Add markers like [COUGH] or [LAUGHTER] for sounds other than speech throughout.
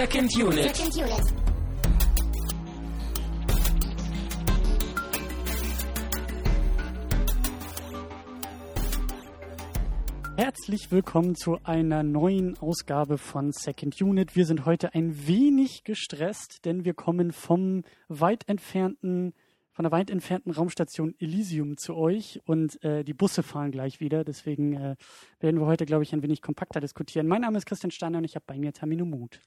Second Unit. Second Unit. Herzlich willkommen zu einer neuen Ausgabe von Second Unit. Wir sind heute ein wenig gestresst, denn wir kommen vom weit entfernten, von der weit entfernten Raumstation Elysium zu euch und äh, die Busse fahren gleich wieder. Deswegen äh, werden wir heute, glaube ich, ein wenig kompakter diskutieren. Mein Name ist Christian Steiner und ich habe bei mir Tamino Mut.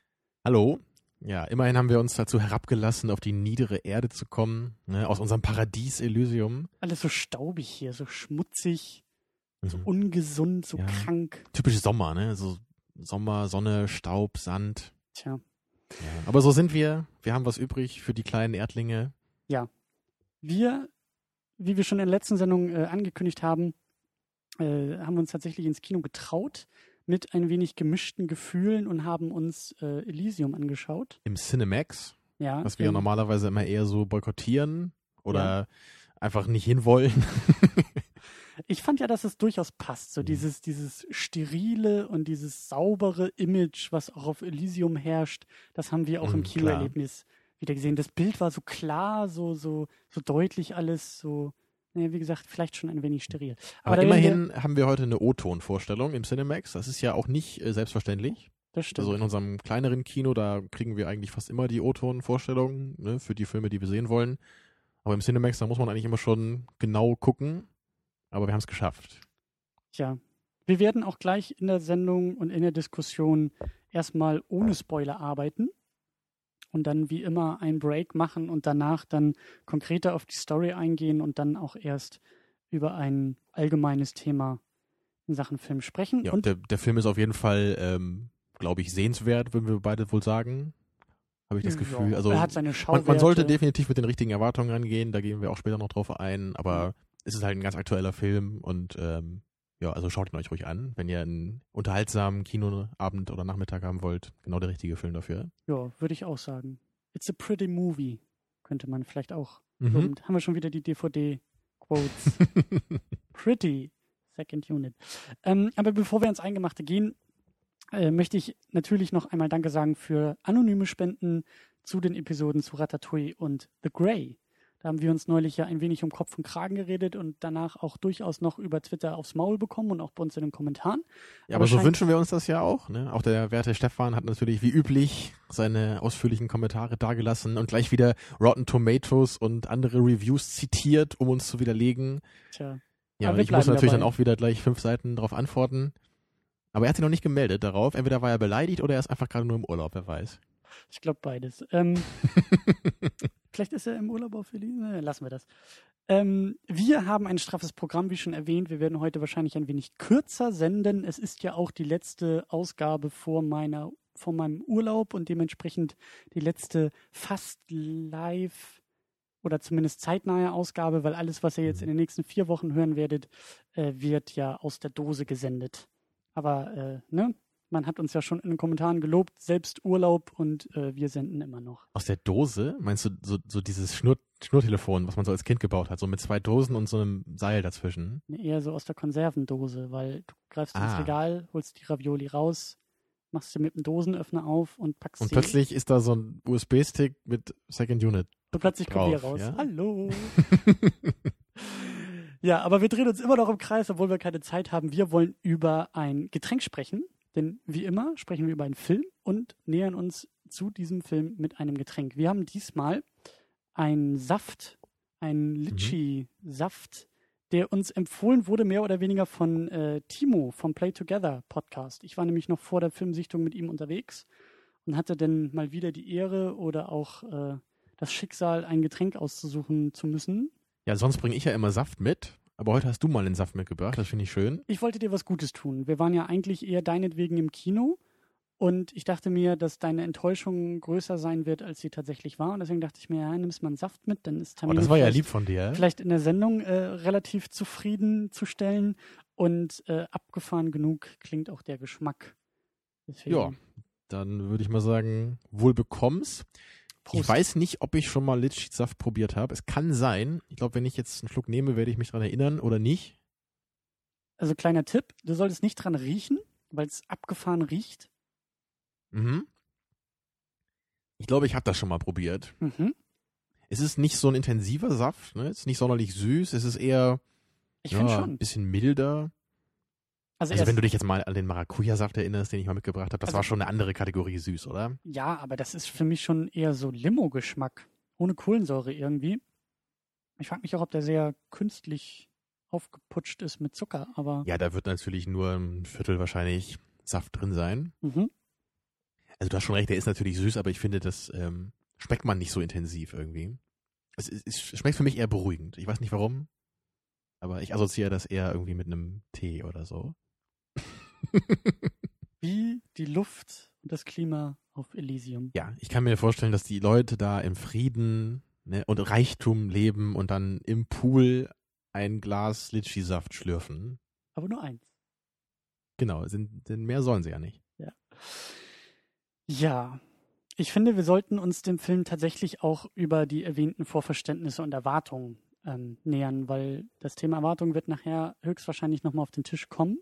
Hallo. Ja, immerhin haben wir uns dazu herabgelassen, auf die niedere Erde zu kommen, ne, aus unserem Paradies Elysium. Alles so staubig hier, so schmutzig, so Mhm. ungesund, so Ja. krank. Typisch Sommer, ne? So Sommer, Sonne, Staub, Sand. Tja. Ja. Aber so sind wir. Wir haben was übrig für die kleinen Erdlinge. Wir, wie wir schon in der letzten Sendung äh, angekündigt haben, äh, haben wir uns tatsächlich ins Kino getraut mit ein wenig gemischten Gefühlen und haben uns äh, Elysium angeschaut. Im Cinemax, Ja, was wir ähm, normalerweise immer eher so boykottieren oder einfach nicht hinwollen. [LAUGHS] Ich fand ja, dass es durchaus passt. So Mhm. dieses, dieses sterile und dieses saubere Image, was auch auf Elysium herrscht, das haben wir auch im Mhm, klar. Kinoerlebnis wieder gesehen. Das Bild war so klar, so, so, so deutlich alles, so, naja, wie gesagt, vielleicht schon ein wenig steril. Aber, da werden wir- immerhin haben wir heute eine O-Ton-Vorstellung im Cinemax. Das ist ja auch nicht äh, selbstverständlich. das stimmt. Also in unserem kleineren Kino, da kriegen wir eigentlich fast immer die O-Ton-Vorstellungen ne, für die Filme, die wir sehen wollen. Aber im Cinemax, da muss man eigentlich immer schon genau gucken. Aber wir haben es geschafft. Tja, wir werden auch gleich in der Sendung und in der Diskussion erstmal ohne Spoiler arbeiten und dann wie immer einen Break machen und danach dann konkreter auf die Story eingehen und dann auch erst über ein allgemeines Thema in Sachen Film sprechen. Ja, und der, der Film ist auf jeden Fall, ähm, glaube ich, sehenswert, würden wir beide wohl sagen. Habe ich das Ja, Gefühl. Also er hat seine man, man sollte definitiv mit den richtigen Erwartungen rangehen. Da gehen wir auch später noch drauf ein. Aber es ist halt ein ganz aktueller Film und ähm, ja, also schaut ihn euch ruhig an, wenn ihr einen unterhaltsamen Kinoabend oder Nachmittag haben wollt. Genau der richtige Film dafür. Ja, würde ich auch sagen. It's a pretty movie, könnte man vielleicht auch. Mhm. Und haben wir schon wieder die DVD-Quotes. [LAUGHS] Pretty Second Unit. Ähm, aber bevor wir ins Eingemachte gehen, äh, möchte ich natürlich noch einmal Danke sagen für anonyme Spenden zu den Episoden zu Ratatouille und The Grey. Da haben wir uns neulich ja ein wenig um Kopf und Kragen geredet und danach auch durchaus noch über Twitter aufs Maul bekommen und auch bei uns in den Kommentaren. Ja, Aber aber so wünschen wir uns das ja auch. Ne? Auch der werte Stefan hat natürlich wie üblich seine ausführlichen Kommentare dargelassen und gleich wieder Rotten Tomatoes und andere Reviews zitiert, um uns zu widerlegen. Tja, Ja, Aber und ich muss natürlich dabei. dann auch wieder gleich fünf Seiten darauf antworten. Aber er hat sich noch nicht gemeldet darauf. Entweder war er beleidigt oder er ist einfach gerade nur im Urlaub, wer weiß. ich glaube beides. Ähm, [LAUGHS] Vielleicht ist er im Urlaub auf Elise. Lassen wir das. Ähm, wir haben ein straffes Programm, wie schon erwähnt. Wir werden heute wahrscheinlich ein wenig kürzer senden. Es ist ja auch die letzte Ausgabe vor meiner, vor meinem Urlaub und dementsprechend die letzte fast live oder zumindest zeitnahe Ausgabe, weil alles, was ihr jetzt in den nächsten vier Wochen hören werdet, äh, wird ja aus der Dose gesendet. Aber äh, ne, man hat uns ja schon in den Kommentaren gelobt, selbst Urlaub und äh, wir senden immer noch. Aus der Dose? Meinst du so, so dieses Schnur Schnurtelefon, was man so als Kind gebaut hat? So mit zwei Dosen und so einem Seil dazwischen? Eher so aus der Konservendose, weil du greifst ins Ah. Regal, holst die Ravioli raus, machst sie mit dem Dosenöffner auf und packst Und sie plötzlich ist da so ein USB-Stick mit Second Unit. und plötzlich kommt Bier drauf, raus. ja? Hallo. [LAUGHS] ja, aber wir drehen uns immer noch im Kreis, obwohl wir keine Zeit haben. Wir wollen über ein Getränk sprechen, denn wie immer sprechen wir über einen Film und nähern uns zu diesem Film mit einem Getränk. Wir haben diesmal einen Saft, einen Litchi-Saft, der uns empfohlen wurde, mehr oder weniger von äh, Timo vom Play Together Podcast. Ich war nämlich noch vor der Filmsichtung mit ihm unterwegs und hatte dann mal wieder die Ehre oder auch äh, das Schicksal, ein Getränk auszusuchen zu müssen. Ja, sonst bringe ich ja immer Saft mit. Aber heute hast du mal den Saft mitgebracht. Das finde ich schön. Ich wollte dir was Gutes tun. Wir waren ja eigentlich eher deinetwegen im Kino und ich dachte mir, dass deine Enttäuschung größer sein wird, als sie tatsächlich war. Und deswegen dachte ich mir, ja, nimmst mal einen Saft mit, dann ist Oh, Tamino das war ja lieb von dir. vielleicht in der Sendung äh, relativ zufrieden zu stellen und äh, abgefahren genug klingt auch der Geschmack. Deswegen, Ja. Dann würde ich mal sagen, wohl bekomm's. Prost. Ich weiß nicht, ob ich schon mal Litchi-Saft probiert habe. Es kann sein. Ich glaube, wenn ich jetzt einen Schluck nehme, werde ich mich daran erinnern oder nicht. Also kleiner Tipp, du solltest nicht dran riechen, weil es abgefahren riecht. Mhm. glaube, ich habe das schon mal probiert. Mhm. Es ist nicht so ein intensiver Saft, ne? Es ist nicht sonderlich süß, es ist eher Ich ja, finde ein schon. bisschen milder. Also, Also wenn du dich jetzt mal an den Maracuja-Saft erinnerst, den ich mal mitgebracht habe, das Also- war schon eine andere Kategorie süß, oder? ja, aber das ist für mich schon eher so Limo-Geschmack. Ohne Kohlensäure irgendwie. Ich frage mich auch, ob der sehr künstlich aufgeputscht ist mit Zucker, aber. Ja, da wird natürlich nur ein Viertel wahrscheinlich Saft drin sein. Mhm. Also du hast schon recht, der ist natürlich süß, aber ich finde, das ähm, schmeckt man nicht so intensiv irgendwie. Es, es, es schmeckt für mich eher beruhigend. Ich weiß nicht warum, aber ich assoziiere das eher irgendwie mit einem Tee oder so. [LAUGHS] Wie die Luft und das Klima auf Elysium. ja, ich kann mir vorstellen, dass die Leute da im Frieden ne, und Reichtum leben und dann im Pool ein Glas Litschi-Saft schlürfen. Aber nur eins. Genau, sind, denn mehr sollen sie ja nicht. Ja, ich finde, wir sollten uns dem Film tatsächlich auch über die erwähnten Vorverständnisse und Erwartungen ähm, nähern, weil das Thema Erwartung wird nachher höchstwahrscheinlich nochmal auf den Tisch kommen.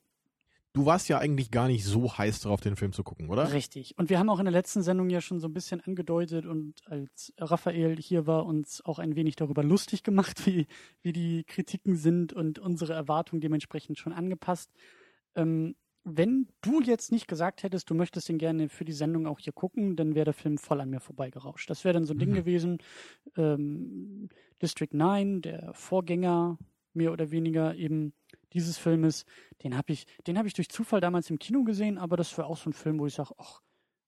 Du warst ja eigentlich gar nicht so heiß drauf, den Film zu gucken, oder? Richtig. Und wir haben auch in der letzten Sendung ja schon so ein bisschen angedeutet und als Raphael hier war, uns auch ein wenig darüber lustig gemacht, [LAUGHS] wie, wie die Kritiken sind und unsere Erwartungen dementsprechend schon angepasst. Ähm, wenn du jetzt nicht gesagt hättest, du möchtest ihn gerne für die Sendung auch hier gucken, dann wäre der Film voll an mir vorbeigerauscht. Das wäre dann so ein Ding Mhm. gewesen. Ähm, District 9, der Vorgänger mehr oder weniger eben dieses Filmes, den habe ich, den habe ich durch Zufall damals im Kino gesehen, aber das wäre auch so ein Film, wo ich sage, ach,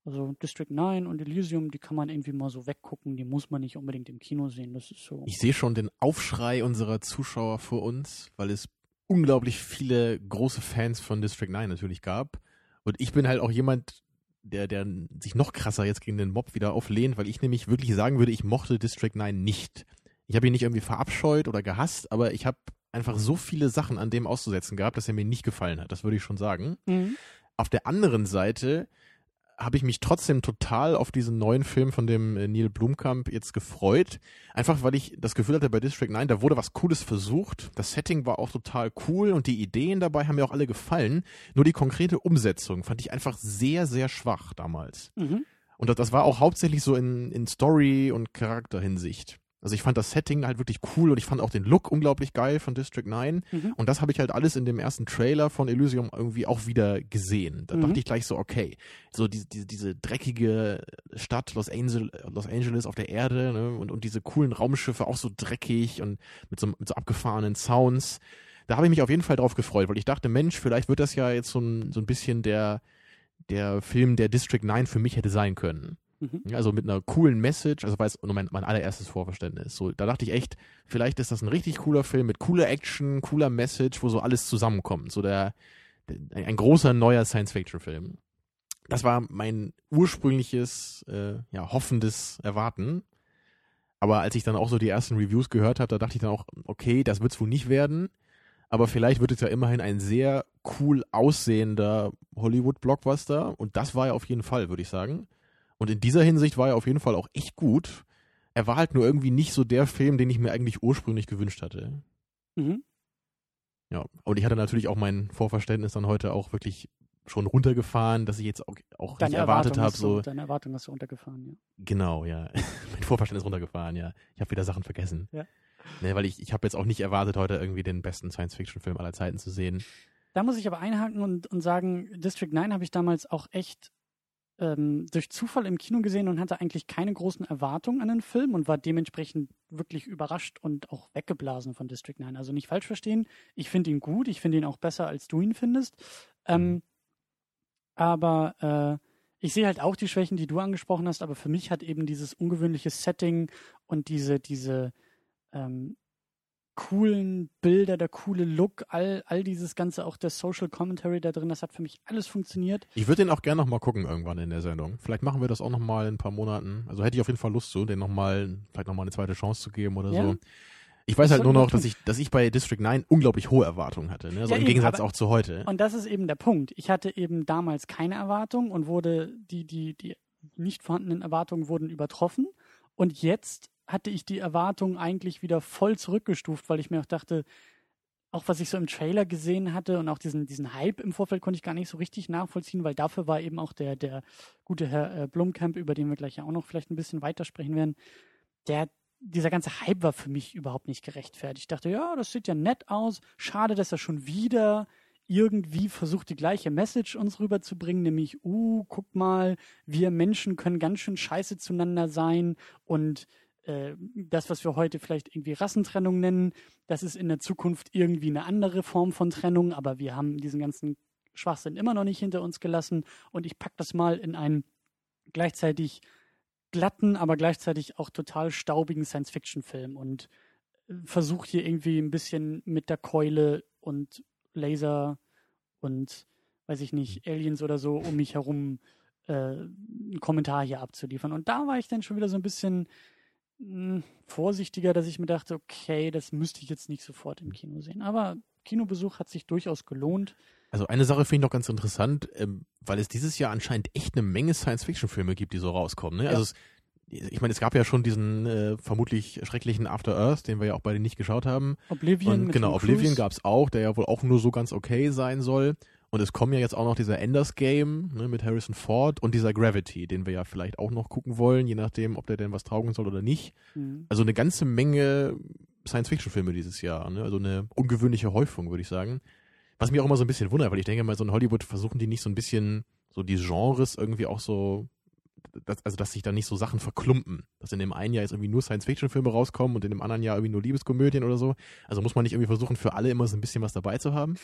also District 9 und Elysium, die kann man irgendwie mal so weggucken, die muss man nicht unbedingt im Kino sehen. Das ist so. Ich sehe schon den Aufschrei unserer Zuschauer vor uns, weil es unglaublich viele große Fans von District 9 natürlich gab. Und ich bin halt auch jemand, der, der sich noch krasser jetzt gegen den Mob wieder auflehnt, weil ich nämlich wirklich sagen würde, ich mochte District 9 nicht. Ich habe ihn nicht irgendwie verabscheut oder gehasst, aber ich habe einfach so viele Sachen an dem auszusetzen gehabt, dass er mir nicht gefallen hat. Das würde ich schon sagen. Mhm. Auf der anderen Seite habe ich mich trotzdem total auf diesen neuen Film von dem äh, Neil Blumkamp jetzt gefreut. Einfach weil ich das Gefühl hatte bei District 9, da wurde was Cooles versucht. Das Setting war auch total cool und die Ideen dabei haben mir auch alle gefallen. Nur die konkrete Umsetzung fand ich einfach sehr, sehr schwach damals. Mhm. Und das, das war auch hauptsächlich so in, in Story- und Charakterhinsicht. Also ich fand das Setting halt wirklich cool und ich fand auch den Look unglaublich geil von District 9. Mhm. Und das habe ich halt alles in dem ersten Trailer von Elysium irgendwie auch wieder gesehen. Da Mhm. dachte ich gleich so, okay, so diese, diese, diese dreckige Stadt Los, Angel, Los Angeles auf der Erde ne? und, und diese coolen Raumschiffe auch so dreckig und mit so, mit so abgefahrenen Sounds. Da habe ich mich auf jeden Fall drauf gefreut, weil ich dachte, Mensch, vielleicht wird das ja jetzt so ein, so ein bisschen der, der Film, der District 9 für mich hätte sein können. Mhm. Also mit einer coolen Message, also war es mein, mein allererstes Vorverständnis. So, da dachte ich echt, vielleicht ist das ein richtig cooler Film mit cooler Action, cooler Message, wo so alles zusammenkommt. So der, der ein großer neuer Science-Fiction-Film. Das war mein ursprüngliches, äh, ja, hoffendes Erwarten. Aber als ich dann auch so die ersten Reviews gehört habe, da dachte ich dann auch, okay, das wird es wohl nicht werden. Aber vielleicht wird es ja immerhin ein sehr cool aussehender Hollywood-Blockbuster. Und das war ja auf jeden Fall, würde ich sagen. Und in dieser Hinsicht war er auf jeden Fall auch echt gut. Er war halt nur irgendwie nicht so der Film, den ich mir eigentlich ursprünglich gewünscht hatte. Mhm. Ja, und ich hatte natürlich auch mein Vorverständnis dann heute auch wirklich schon runtergefahren, dass ich jetzt auch, auch nicht erwartet habe, so Deine Erwartung hast du untergefahren, ja. genau, ja, [LAUGHS] mein Vorverständnis runtergefahren, ja. Ich habe wieder Sachen vergessen. Ja. Ne, weil ich, ich habe jetzt auch nicht erwartet, heute irgendwie den besten Science-Fiction-Film aller Zeiten zu sehen. Da muss ich aber einhaken und, und sagen, District 9 habe ich damals auch echt ähm, durch Zufall im Kino gesehen und hatte eigentlich keine großen Erwartungen an den Film und war dementsprechend wirklich überrascht und auch weggeblasen von District 9. Also nicht falsch verstehen, ich finde ihn gut, ich finde ihn auch besser, als du ihn findest. Ähm, Mhm. aber äh, ich sehe halt auch die Schwächen, die du angesprochen hast, aber für mich hat eben dieses ungewöhnliche Setting und diese, diese ähm, coolen Bilder, der coole Look, all, all dieses Ganze, auch der Social Commentary da drin, das hat für mich alles funktioniert. Ich würde den auch gerne nochmal gucken irgendwann in der Sendung. Vielleicht machen wir das auch nochmal in ein paar Monaten. Also hätte ich auf jeden Fall Lust so, den nochmal, vielleicht nochmal eine zweite Chance zu geben oder Ja. so. Ich weiß Das halt nur noch, dass ich, dass ich bei District 9 unglaublich hohe Erwartungen hatte. Ne? So Ja, im eben, Gegensatz auch zu heute. Und das ist eben der Punkt. Ich hatte eben damals keine Erwartung und wurde, die, die, die nicht vorhandenen Erwartungen wurden übertroffen. Und jetzt hatte ich die Erwartungen eigentlich wieder voll zurückgestuft, weil ich mir auch dachte, auch was ich so im Trailer gesehen hatte und auch diesen, diesen Hype im Vorfeld konnte ich gar nicht so richtig nachvollziehen, weil dafür war eben auch der, der gute Herr äh, Blumkamp, über den wir gleich ja auch noch vielleicht ein bisschen weitersprechen werden, der, dieser ganze Hype war für mich überhaupt nicht gerechtfertigt. Ich dachte, ja, das sieht ja nett aus. Schade, dass er schon wieder irgendwie versucht, die gleiche Message uns rüberzubringen, nämlich, uh, guck mal, wir Menschen können ganz schön scheiße zueinander sein und äh, das, was wir heute vielleicht irgendwie Rassentrennung nennen, das ist in der Zukunft irgendwie eine andere Form von Trennung, aber wir haben diesen ganzen Schwachsinn immer noch nicht hinter uns gelassen und ich packe das mal in einen gleichzeitig glatten, aber gleichzeitig auch total staubigen Science-Fiction-Film und äh, versuche hier irgendwie ein bisschen mit der Keule und Laser und weiß ich nicht, Aliens oder so um mich herum äh, einen Kommentar hier abzuliefern. Und da war ich dann schon wieder so ein bisschen mh, hm, vorsichtiger, dass ich mir dachte, okay, das müsste ich jetzt nicht sofort im Kino sehen. Aber Kinobesuch hat sich durchaus gelohnt. Also eine Sache finde ich noch ganz interessant, ähm, weil es dieses Jahr anscheinend echt eine Menge Science-Fiction-Filme gibt, die so rauskommen. Ne? Ja. Also es, ich meine, es gab ja schon diesen äh, vermutlich schrecklichen After Earth, den wir ja auch beide nicht geschaut haben. Oblivion Und genau, Oblivion gab es auch, der ja wohl auch nur so ganz okay sein soll. Und es kommen ja jetzt auch noch dieser Enders Game ne, mit Harrison Ford und dieser Gravity, den wir ja vielleicht auch noch gucken wollen, je nachdem, ob der denn was taugen soll oder nicht. Mhm. Also eine ganze Menge Science-Fiction-Filme dieses Jahr. Ne? Also eine ungewöhnliche Häufung, würde ich sagen. Was mich auch immer so ein bisschen wundert, weil ich denke mal, so in Hollywood versuchen die nicht so ein bisschen so die Genres irgendwie auch so, dass, also dass sich da nicht so Sachen verklumpen. Dass in dem einen Jahr jetzt irgendwie nur Science-Fiction-Filme rauskommen und in dem anderen Jahr irgendwie nur Liebeskomödien oder so. Also muss man nicht irgendwie versuchen, für alle immer so ein bisschen was dabei zu haben.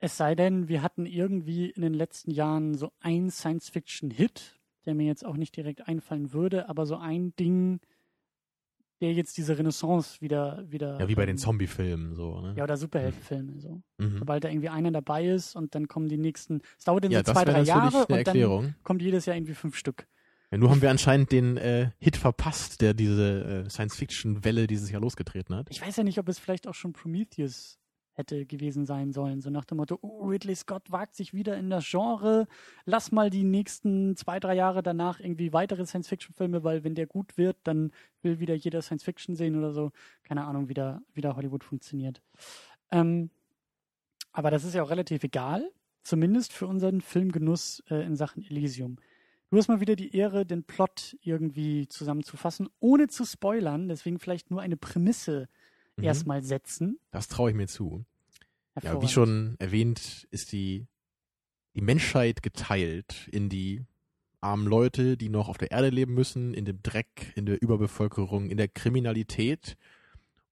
Es sei denn, wir hatten irgendwie in den letzten Jahren so ein Science-Fiction-Hit, der mir jetzt auch nicht direkt einfallen würde, aber so ein Ding, der jetzt diese Renaissance wieder, wieder. Ja, wie bei den ähm, Zombie-Filmen so. Ne? Ja, oder Superheldenfilme so. Mhm. Sobald da irgendwie einer dabei ist und dann kommen die nächsten. Es dauert dann Ja, so zwei, drei Jahre und dann kommt jedes Jahr irgendwie fünf Stück. Ja, nur haben wir anscheinend den äh, Hit verpasst, der diese äh, Science-Fiction-Welle dieses Jahr losgetreten hat. Ich weiß ja nicht, ob es vielleicht auch schon Prometheus hätte gewesen sein sollen. So nach dem Motto, oh, Ridley Scott wagt sich wieder in das Genre. Lass mal die nächsten zwei, drei Jahre danach irgendwie weitere Science-Fiction-Filme, weil wenn der gut wird, dann will wieder jeder Science-Fiction sehen oder so. Keine Ahnung, wie da, wie da Hollywood funktioniert. Ähm, aber das ist ja auch relativ egal, zumindest für unseren Filmgenuss äh, in Sachen Elysium. Du hast mal wieder die Ehre, den Plot irgendwie zusammenzufassen, ohne zu spoilern, deswegen vielleicht nur eine Prämisse Mhm. erstmal setzen. Das traue ich mir zu. Ja, wie schon erwähnt, ist die, die Menschheit geteilt in die armen Leute, die noch auf der Erde leben müssen, in dem Dreck, in der Überbevölkerung, in der Kriminalität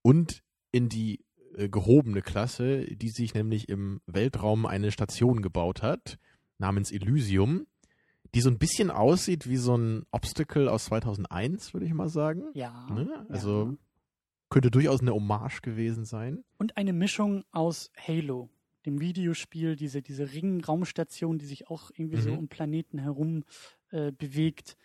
und in die äh, gehobene Klasse, die sich nämlich im Weltraum eine Station gebaut hat, namens Elysium, die so ein bisschen aussieht wie so ein Obstacle aus 2001, würde ich mal sagen. Ja. Ne? Also ja. könnte durchaus eine Hommage gewesen sein. Und eine Mischung aus Halo, dem Videospiel, diese, diese Ring-Raumstation, die sich auch irgendwie so Mhm. um Planeten herum äh, bewegt.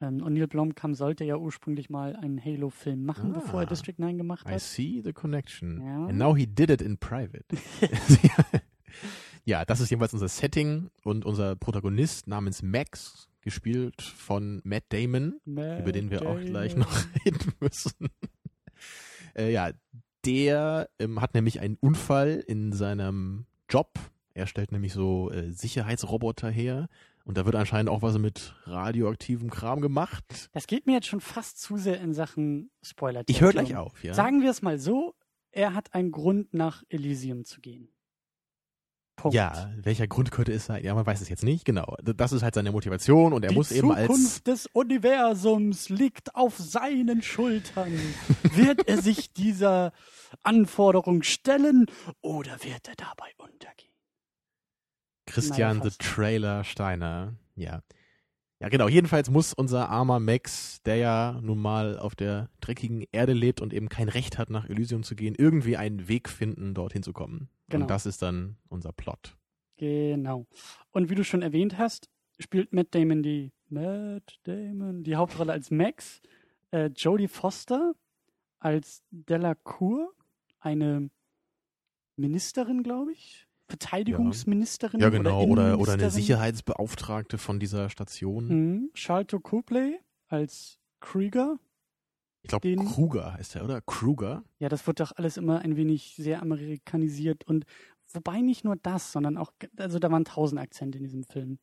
Ähm, und Neil Blomkamp sollte ja ursprünglich mal einen Halo-Film machen, Ah. bevor er District 9 gemacht I hat. see the connection. Ja. And now he did it in private. [LAUGHS] [LAUGHS] [LAUGHS] ja, das ist jeweils unser Setting und unser Protagonist namens Max, gespielt von Matt Damon, über den wir auch gleich noch [LAUGHS] reden müssen. äh, ja, der ähm, hat nämlich einen Unfall in seinem Job. Er stellt nämlich so äh, Sicherheitsroboter her. Und da wird anscheinend auch was mit radioaktivem Kram gemacht. Das geht mir jetzt schon fast zu sehr in Sachen spoiler Ich höre gleich auf, ja. Sagen wir es mal so, er hat einen Grund, nach Elysium zu gehen. Punkt. Ja, welcher Grund könnte es sein? Ja, man weiß es jetzt nicht, genau. Das ist halt seine Motivation und er Die muss eben als. Zukunft des Universums liegt auf seinen Schultern. [LAUGHS] wird er sich dieser Anforderung stellen oder wird er dabei untergehen? Christian Naja, the. Trailer Steiner. Ja. Ja, genau. Jedenfalls muss unser armer Max, der ja nun mal auf der dreckigen Erde lebt und eben kein Recht hat, nach Elysium zu gehen, irgendwie einen Weg finden, dorthin zu kommen. Genau. Und das ist dann unser Plot. Genau. Und wie du schon erwähnt hast, spielt Matt Damon die Matt Damon die Hauptrolle als Max, äh, Jodie Foster als Delacour, eine Ministerin, glaube ich, Verteidigungsministerin. Ja, genau. Oder, oder eine Innenministerin. Sicherheitsbeauftragte von dieser Station. Mhm. Charlton Copley als Krieger. Ich glaube, Kruger heißt er, oder? Kruger? Ja, das wird doch alles immer ein wenig sehr amerikanisiert und wobei nicht nur das, sondern auch, also da waren tausend Akzente in diesem Film.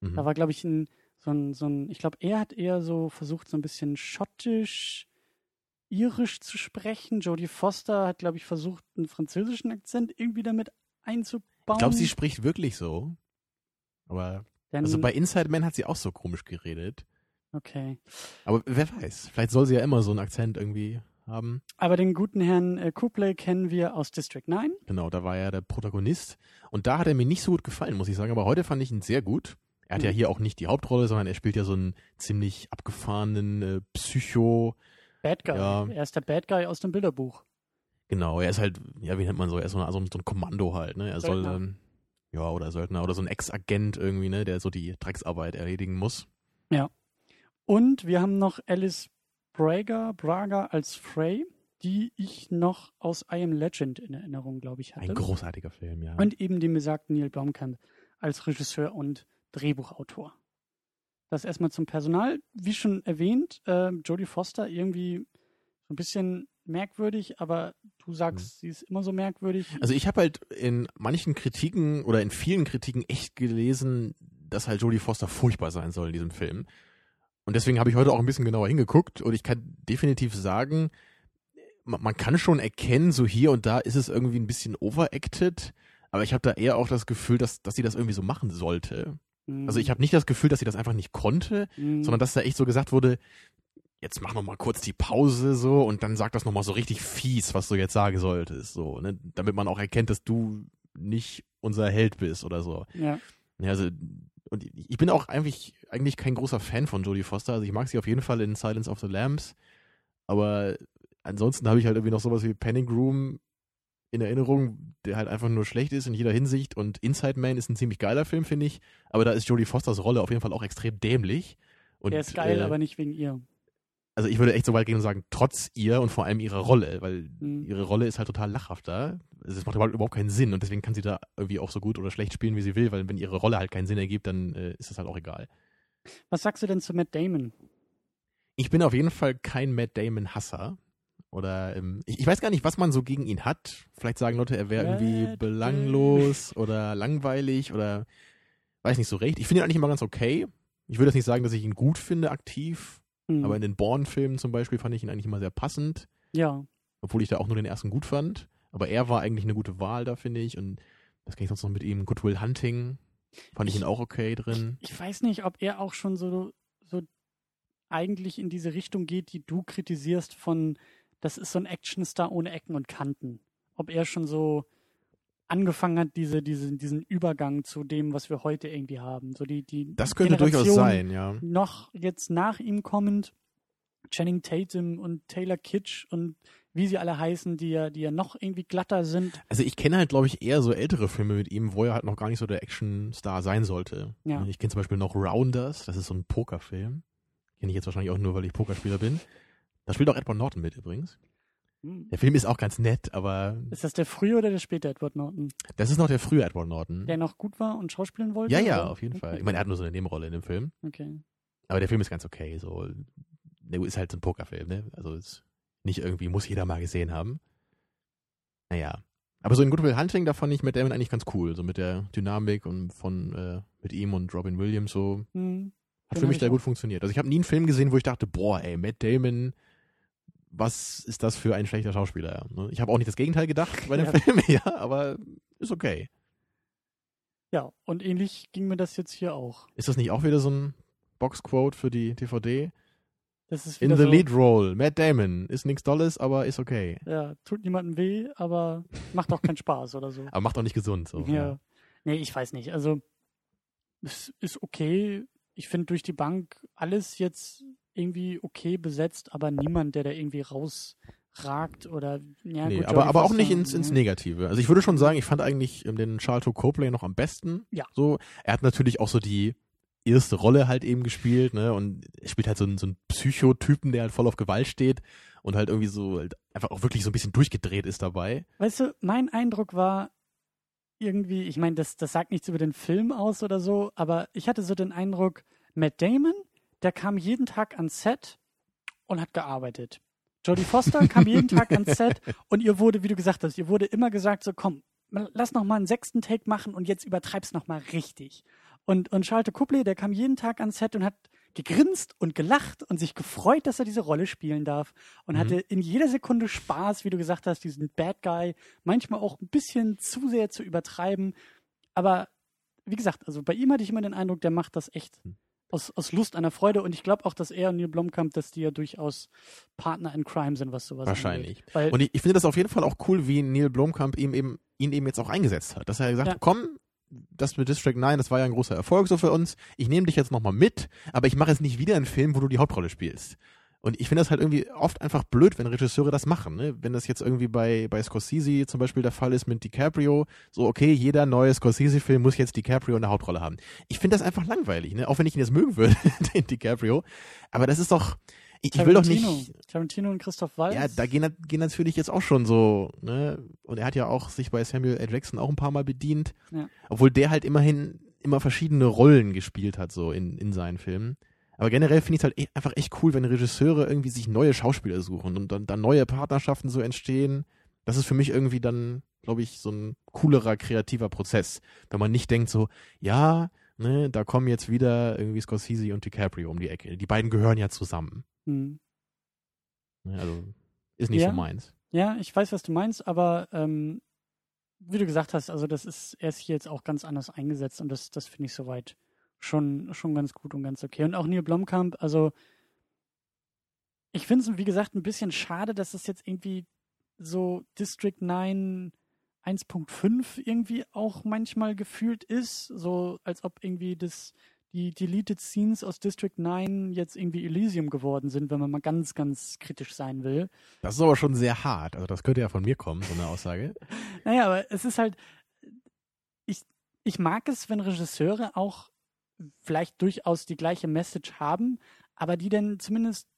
Mhm. Da war, glaube ich, ein, so ein, so ein, ich glaube, er hat eher so versucht, so ein bisschen schottisch, irisch zu sprechen. Jodie Foster hat, glaube ich, versucht, einen französischen Akzent irgendwie damit einzubauen. ich glaube, sie spricht wirklich so. Aber Denn, also bei Inside Man hat sie auch so komisch geredet. okay. Aber wer weiß, vielleicht soll sie ja immer so einen Akzent irgendwie haben. Aber den guten Herrn äh, Kublai kennen wir aus District 9. Genau, da war er der Protagonist. Und da hat er mir nicht so gut gefallen, muss ich sagen. Aber heute fand ich ihn sehr gut. Er hat ja Mhm. hier auch nicht die Hauptrolle, sondern er spielt ja so einen ziemlich abgefahrenen äh, Psycho. Bad Guy. Ja. Er ist der Bad Guy aus dem Bilderbuch. Genau, er ist halt, ja, wie nennt man so? Er ist so, eine, so, ein, Kommando halt, ne? Er soll, ähm, ja, oder Söldner oder so ein Ex-Agent irgendwie, ne? Der so die Drecksarbeit erledigen muss. Und wir haben noch Alice Braga, Braga als Frey, die ich noch aus I Am Legend in Erinnerung, glaube ich, hatte. Ein großartiger Film, ja. Und eben den besagten Neil Blomkamp als Regisseur und Drehbuchautor. Das erstmal zum Personal. Wie schon erwähnt, äh, Jodie Foster irgendwie so ein bisschen merkwürdig, aber du sagst, sie ist immer so merkwürdig. Also ich habe halt in manchen Kritiken oder in vielen Kritiken echt gelesen, dass halt Jodie Foster furchtbar sein soll in diesem Film. Und deswegen habe ich heute auch ein bisschen genauer hingeguckt und ich kann definitiv sagen, man, kann schon erkennen, so hier und da ist es irgendwie ein bisschen overacted, aber ich habe da eher auch das Gefühl, dass, dass sie das irgendwie so machen sollte. Hm, Also ich habe nicht das Gefühl, dass sie das einfach nicht konnte, hm, sondern dass da echt so gesagt wurde, jetzt mach noch mal kurz die Pause so und dann sag das noch mal so richtig fies, was du jetzt sagen solltest, so, ne? damit man auch erkennt, dass du nicht unser Held bist oder so. ja. Ja, also und ich bin auch eigentlich eigentlich kein großer Fan von Jodie Foster, also ich mag sie auf jeden Fall in Silence of the Lambs, aber ansonsten habe ich halt irgendwie noch sowas wie Panic Room in Erinnerung, der halt einfach nur schlecht ist in jeder Hinsicht und Inside Man ist ein ziemlich geiler Film, finde ich, aber da ist Jodie Fosters Rolle auf jeden Fall auch extrem dämlich. Und, Der ist geil, äh, aber nicht wegen ihr. Also ich würde echt so weit gehen und sagen, trotz ihr und vor allem ihrer Rolle, weil Hm. ihre Rolle ist halt total lachhaft da. Also Es macht überhaupt, überhaupt keinen Sinn und deswegen kann sie da irgendwie auch so gut oder schlecht spielen, wie sie will, weil wenn ihre Rolle halt keinen Sinn ergibt, dann äh, ist das halt auch egal. Was sagst du denn zu Matt Damon? Ich bin auf jeden Fall kein Matt Damon-Hasser. Oder ähm, ich, ich weiß gar nicht, was man so gegen ihn hat. Vielleicht sagen Leute, er wäre irgendwie belanglos oder langweilig oder weiß nicht so recht. Ich finde ihn eigentlich immer ganz okay. Ich würde jetzt nicht sagen, dass ich ihn gut finde, aktiv, Hm, aber in den Bourne-Filmen zum Beispiel fand ich ihn eigentlich immer sehr passend. ja, obwohl ich da auch nur den ersten gut fand. Aber er war eigentlich eine gute Wahl da, finde ich. Und das ich sonst noch mit ihm. Goodwill Hunting fand ich ihn auch okay drin. ich weiß nicht, ob er auch schon so, so eigentlich in diese Richtung geht, die du kritisierst von, das ist so ein Actionstar ohne Ecken und Kanten. Ob er schon so angefangen hat, diese, diese, diesen Übergang zu dem, was wir heute irgendwie haben. So die, die Das könnte durchaus Generation sein, ja. Noch jetzt nach ihm kommend Channing Tatum und Taylor Kitsch und wie sie alle heißen, die ja, die ja noch irgendwie glatter sind. Also ich kenne halt, glaube ich, eher so ältere Filme mit ihm, wo er halt noch gar nicht so der Actionstar sein sollte. Ja. Ich kenne zum Beispiel noch Rounders, das ist so ein Pokerfilm. Kenne ich jetzt wahrscheinlich auch nur, weil ich Pokerspieler bin. Da spielt auch Edward Norton mit übrigens. Hm. Der Film ist auch ganz nett, aber Ist das der frühe oder der späte Edward Norton? das ist noch der frühe Edward Norton. Der noch gut war und schauspielen wollte? ja, ja, oder? auf jeden Fall. Okay. Ich meine, er hat nur so eine Nebenrolle in dem Film. Okay. Aber der Film ist ganz okay. So, der ist halt so ein Pokerfilm, ne? Also ist nicht irgendwie, muss jeder mal gesehen haben. Naja. Aber so in Good Will Hunting, da fand ich Matt Damon eigentlich ganz cool. So mit der Dynamik und von äh, mit ihm und Robin Williams so. Hm. Hat Den für mich ich da auch. gut funktioniert. Also ich habe nie einen Film gesehen, wo ich dachte, boah, ey, Matt Damon, was ist das für ein schlechter Schauspieler? ne? Ich habe auch nicht das Gegenteil gedacht bei dem Ja. Film, [LAUGHS] ja, aber ist okay. Ja, und ähnlich ging mir das jetzt hier auch. Ist das nicht auch wieder so ein Boxquote für die DVD? Das ist In the so, lead role, Matt Damon. Ist nichts Dolles, aber ist okay. Ja, tut niemandem weh, aber macht auch keinen Spaß oder so. [LAUGHS] Aber macht auch nicht gesund. So. ja. Nee, ich weiß nicht. Also, es ist okay. Ich finde durch die Bank alles jetzt irgendwie okay besetzt, aber niemand, der da irgendwie rausragt oder ja, Nee, gut, aber, aber auch nicht ins, ins. Negative. Also ich würde schon sagen, ich fand eigentlich ähm, den Charlton Copley noch am besten. Ja. So, er hat natürlich auch so die erste Rolle halt eben gespielt, ne? Und er spielt halt so einen, so einen Psychotypen, der halt voll auf Gewalt steht und halt irgendwie so halt einfach auch wirklich so ein bisschen durchgedreht ist dabei. Weißt du, mein Eindruck war irgendwie, ich meine, das, das sagt nichts über den Film aus oder so, aber ich hatte so den Eindruck, Matt Damon, der kam jeden Tag ans Set und hat gearbeitet. Jodie Foster kam jeden Tag ans [LAUGHS] Set und ihr wurde, wie du gesagt hast, ihr wurde immer gesagt, so komm, lass noch mal einen sechsten Take machen und jetzt übertreib's noch mal richtig. Und, und Charlotte Copley, der kam jeden Tag ans Set und hat gegrinst und gelacht und sich gefreut, dass er diese Rolle spielen darf und mhm. hatte in jeder Sekunde Spaß, wie du gesagt hast, diesen Bad Guy, manchmal auch ein bisschen zu sehr zu übertreiben. Aber wie gesagt, also bei ihm hatte ich immer den Eindruck, der macht das echt hm aus, aus Lust der Freude und ich glaube auch, dass er und Neil Blomkamp, dass die ja durchaus Partner in Crime sind, was sowas Wahrscheinlich. und ich, ich, finde das auf jeden Fall auch cool, wie Neil Blomkamp ihm eben, ihn eben jetzt auch eingesetzt hat. Dass er gesagt ja. hat, komm, das mit District 9, das war ja ein großer Erfolg so für uns. Ich nehme dich jetzt nochmal mit, aber ich mache jetzt nicht wieder einen Film, wo du die Hauptrolle spielst. Und ich finde das halt irgendwie oft einfach blöd, wenn Regisseure das machen. Ne? Wenn das jetzt irgendwie bei, bei Scorsese zum Beispiel der Fall ist mit DiCaprio, so okay, jeder neue Scorsese-Film muss jetzt DiCaprio in der Hauptrolle haben. Ich finde das einfach langweilig, ne? auch wenn ich ihn jetzt mögen würde, [LAUGHS] den DiCaprio. Aber das ist doch, ich, ich will doch nicht. Tarantino und Christoph Waltz. Ja, da gehen, gehen natürlich jetzt auch schon so, ne? Und er hat ja auch sich bei Samuel L. Jackson auch ein paar Mal bedient. Ja. Obwohl der halt immerhin immer verschiedene Rollen gespielt hat, so in, in seinen Filmen. Aber generell finde ich es halt e einfach echt cool, wenn Regisseure irgendwie sich neue Schauspieler suchen und dann, dann neue Partnerschaften so entstehen. Das ist für mich irgendwie dann, glaube ich, so ein coolerer, kreativer Prozess. Wenn man nicht denkt so, ja, ne, da kommen jetzt wieder irgendwie Scorsese und DiCaprio um die Ecke. Die beiden gehören ja zusammen. Hm. Also, ist nicht ja. so meins. Ja, ich weiß, was du meinst, aber ähm, wie du gesagt hast, also das ist, er ist hier jetzt auch ganz anders eingesetzt und das, das finde ich soweit schon, schon ganz gut und ganz okay. Und auch Neil Blomkamp, also ich finde es, wie gesagt, ein bisschen schade, dass es jetzt irgendwie so District 9 1.5 irgendwie auch manchmal gefühlt ist, so als ob irgendwie das die Deleted Scenes aus District 9 jetzt irgendwie Elysium geworden sind, wenn man mal ganz, ganz kritisch sein will. Das ist aber schon sehr hart. Also das könnte ja von mir kommen, so eine Aussage. [LAUGHS] naja, aber es ist halt, ich, ich mag es, wenn Regisseure auch vielleicht durchaus die gleiche Message haben, aber die dann zumindest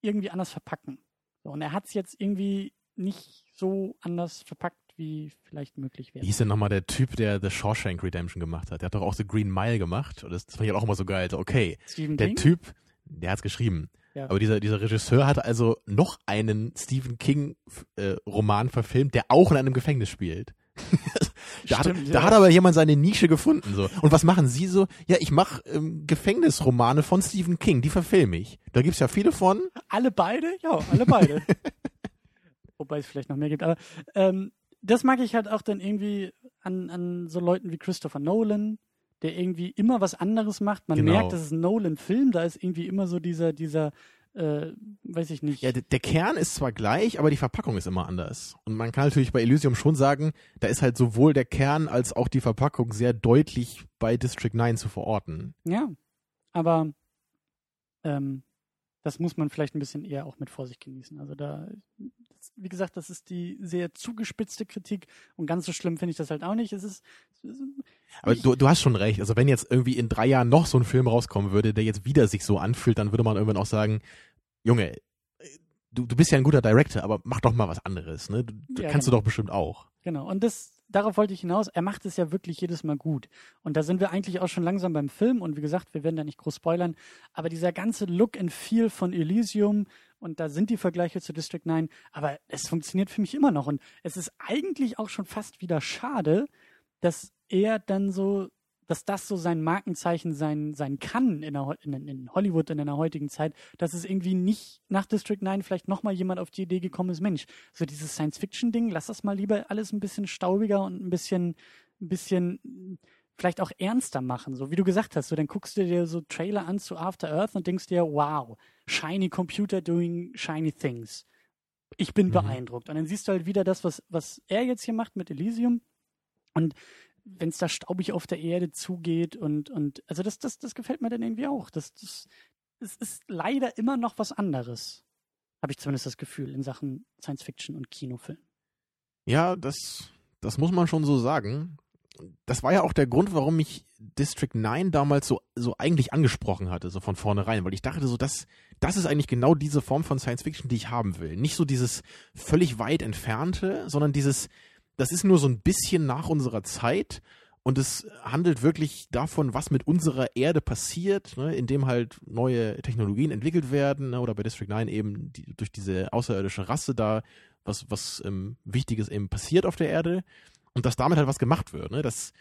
irgendwie anders verpacken. So, und er hat es jetzt irgendwie nicht so anders verpackt, wie vielleicht möglich wäre. Wie hieß denn nochmal der Typ, der The Shawshank Redemption gemacht hat? Der hat doch auch The Green Mile gemacht. Und das, das fand ich halt auch immer so geil. Also, okay, Stephen der King? Typ, der hat's geschrieben. Ja. Aber dieser, dieser Regisseur hat also noch einen Stephen King äh, Roman verfilmt, der auch in einem Gefängnis spielt. [LAUGHS] da, Stimmt, hat, ja. da hat aber jemand seine Nische gefunden. so. Und was machen Sie so? Ja, ich mache ähm, Gefängnisromane von Stephen King, die verfilme ich. Da gibt's ja viele von. Alle beide? Ja, alle beide. [LAUGHS] Wobei es vielleicht noch mehr gibt. Aber ähm, das mag ich halt auch dann irgendwie an, an so Leuten wie Christopher Nolan, der irgendwie immer was anderes macht. Man genau. merkt, das ist ein Nolan-Film, da ist irgendwie immer so dieser, dieser äh, weiß ich nicht. Ja, der Kern ist zwar gleich, aber die Verpackung ist immer anders. Und man kann natürlich bei Elysium schon sagen, da ist halt sowohl der Kern als auch die Verpackung sehr deutlich bei District 9 zu verorten. Ja, aber ähm, das muss man vielleicht ein bisschen eher auch mit Vorsicht genießen. Also da, wie gesagt, das ist die sehr zugespitzte Kritik und ganz so schlimm finde ich das halt auch nicht. Es ist, es ist aber du, du hast schon recht. Also wenn jetzt irgendwie in drei Jahren noch so ein Film rauskommen würde, der jetzt wieder sich so anfühlt, dann würde man irgendwann auch sagen, Junge, du, du bist ja ein guter Director, aber mach doch mal was anderes, ne? Du, ja, kannst genau. du doch bestimmt auch. Genau. Und das, darauf wollte ich hinaus. Er macht es ja wirklich jedes Mal gut. Und da sind wir eigentlich auch schon langsam beim Film. Und wie gesagt, wir werden da nicht groß spoilern. Aber dieser ganze Look and Feel von Elysium, und da sind die Vergleiche zu District 9, aber es funktioniert für mich immer noch. Und es ist eigentlich auch schon fast wieder schade, dass er dann so dass das so sein Markenzeichen sein, sein kann in, der, in, in Hollywood in einer heutigen Zeit, dass es irgendwie nicht nach District 9 vielleicht nochmal jemand auf die Idee gekommen ist, Mensch, so dieses Science-Fiction-Ding, lass das mal lieber alles ein bisschen staubiger und ein bisschen, ein bisschen vielleicht auch ernster machen. So wie du gesagt hast, so dann guckst du dir so Trailer an zu After Earth und denkst dir, wow, shiny computer doing shiny things. Ich bin mhm. beeindruckt. Und dann siehst du halt wieder das, was, was er jetzt hier macht mit Elysium. Und wenn es da staubig auf der Erde zugeht und, und also das, das, das gefällt mir dann irgendwie auch. Das, das, das ist leider immer noch was anderes. Habe ich zumindest das Gefühl in Sachen Science Fiction und Kinofilm. Ja, das, das muss man schon so sagen. Das war ja auch der Grund, warum mich District 9 damals so, so eigentlich angesprochen hatte, so von vornherein, weil ich dachte so, das, das ist eigentlich genau diese Form von Science Fiction, die ich haben will. Nicht so dieses völlig weit entfernte, sondern dieses, das ist nur so ein bisschen nach unserer Zeit Und es handelt wirklich davon, was mit unserer Erde passiert, ne, indem halt neue Technologien entwickelt werden, ne, oder bei District 9 eben die, durch diese außerirdische Rasse da, was, was ähm, Wichtiges eben passiert auf der Erde und dass damit halt was gemacht wird. Ne? Das,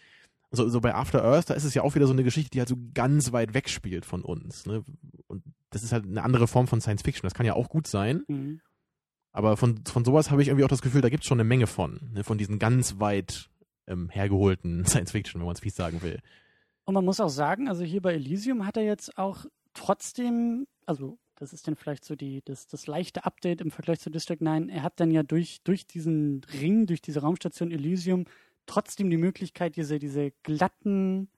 so, so bei After Earth, da ist es ja auch wieder so eine Geschichte, die halt so ganz weit weg spielt von uns. Ne? Und das ist halt eine andere Form von Science Fiction. Das kann ja auch gut sein. Mhm. Aber von, von sowas habe ich irgendwie auch das Gefühl, da gibt es schon eine Menge von. Ne? Von diesen ganz weit ähm, hergeholten [LAUGHS] Science Fiction, wenn man es fies sagen will. Und man muss auch sagen, also hier bei Elysium hat er jetzt auch trotzdem, also das ist dann vielleicht so die, das, das leichte Update im Vergleich zu District 9. Er hat dann ja durch, durch diesen Ring, durch diese Raumstation Elysium trotzdem die Möglichkeit, diese, diese glatten,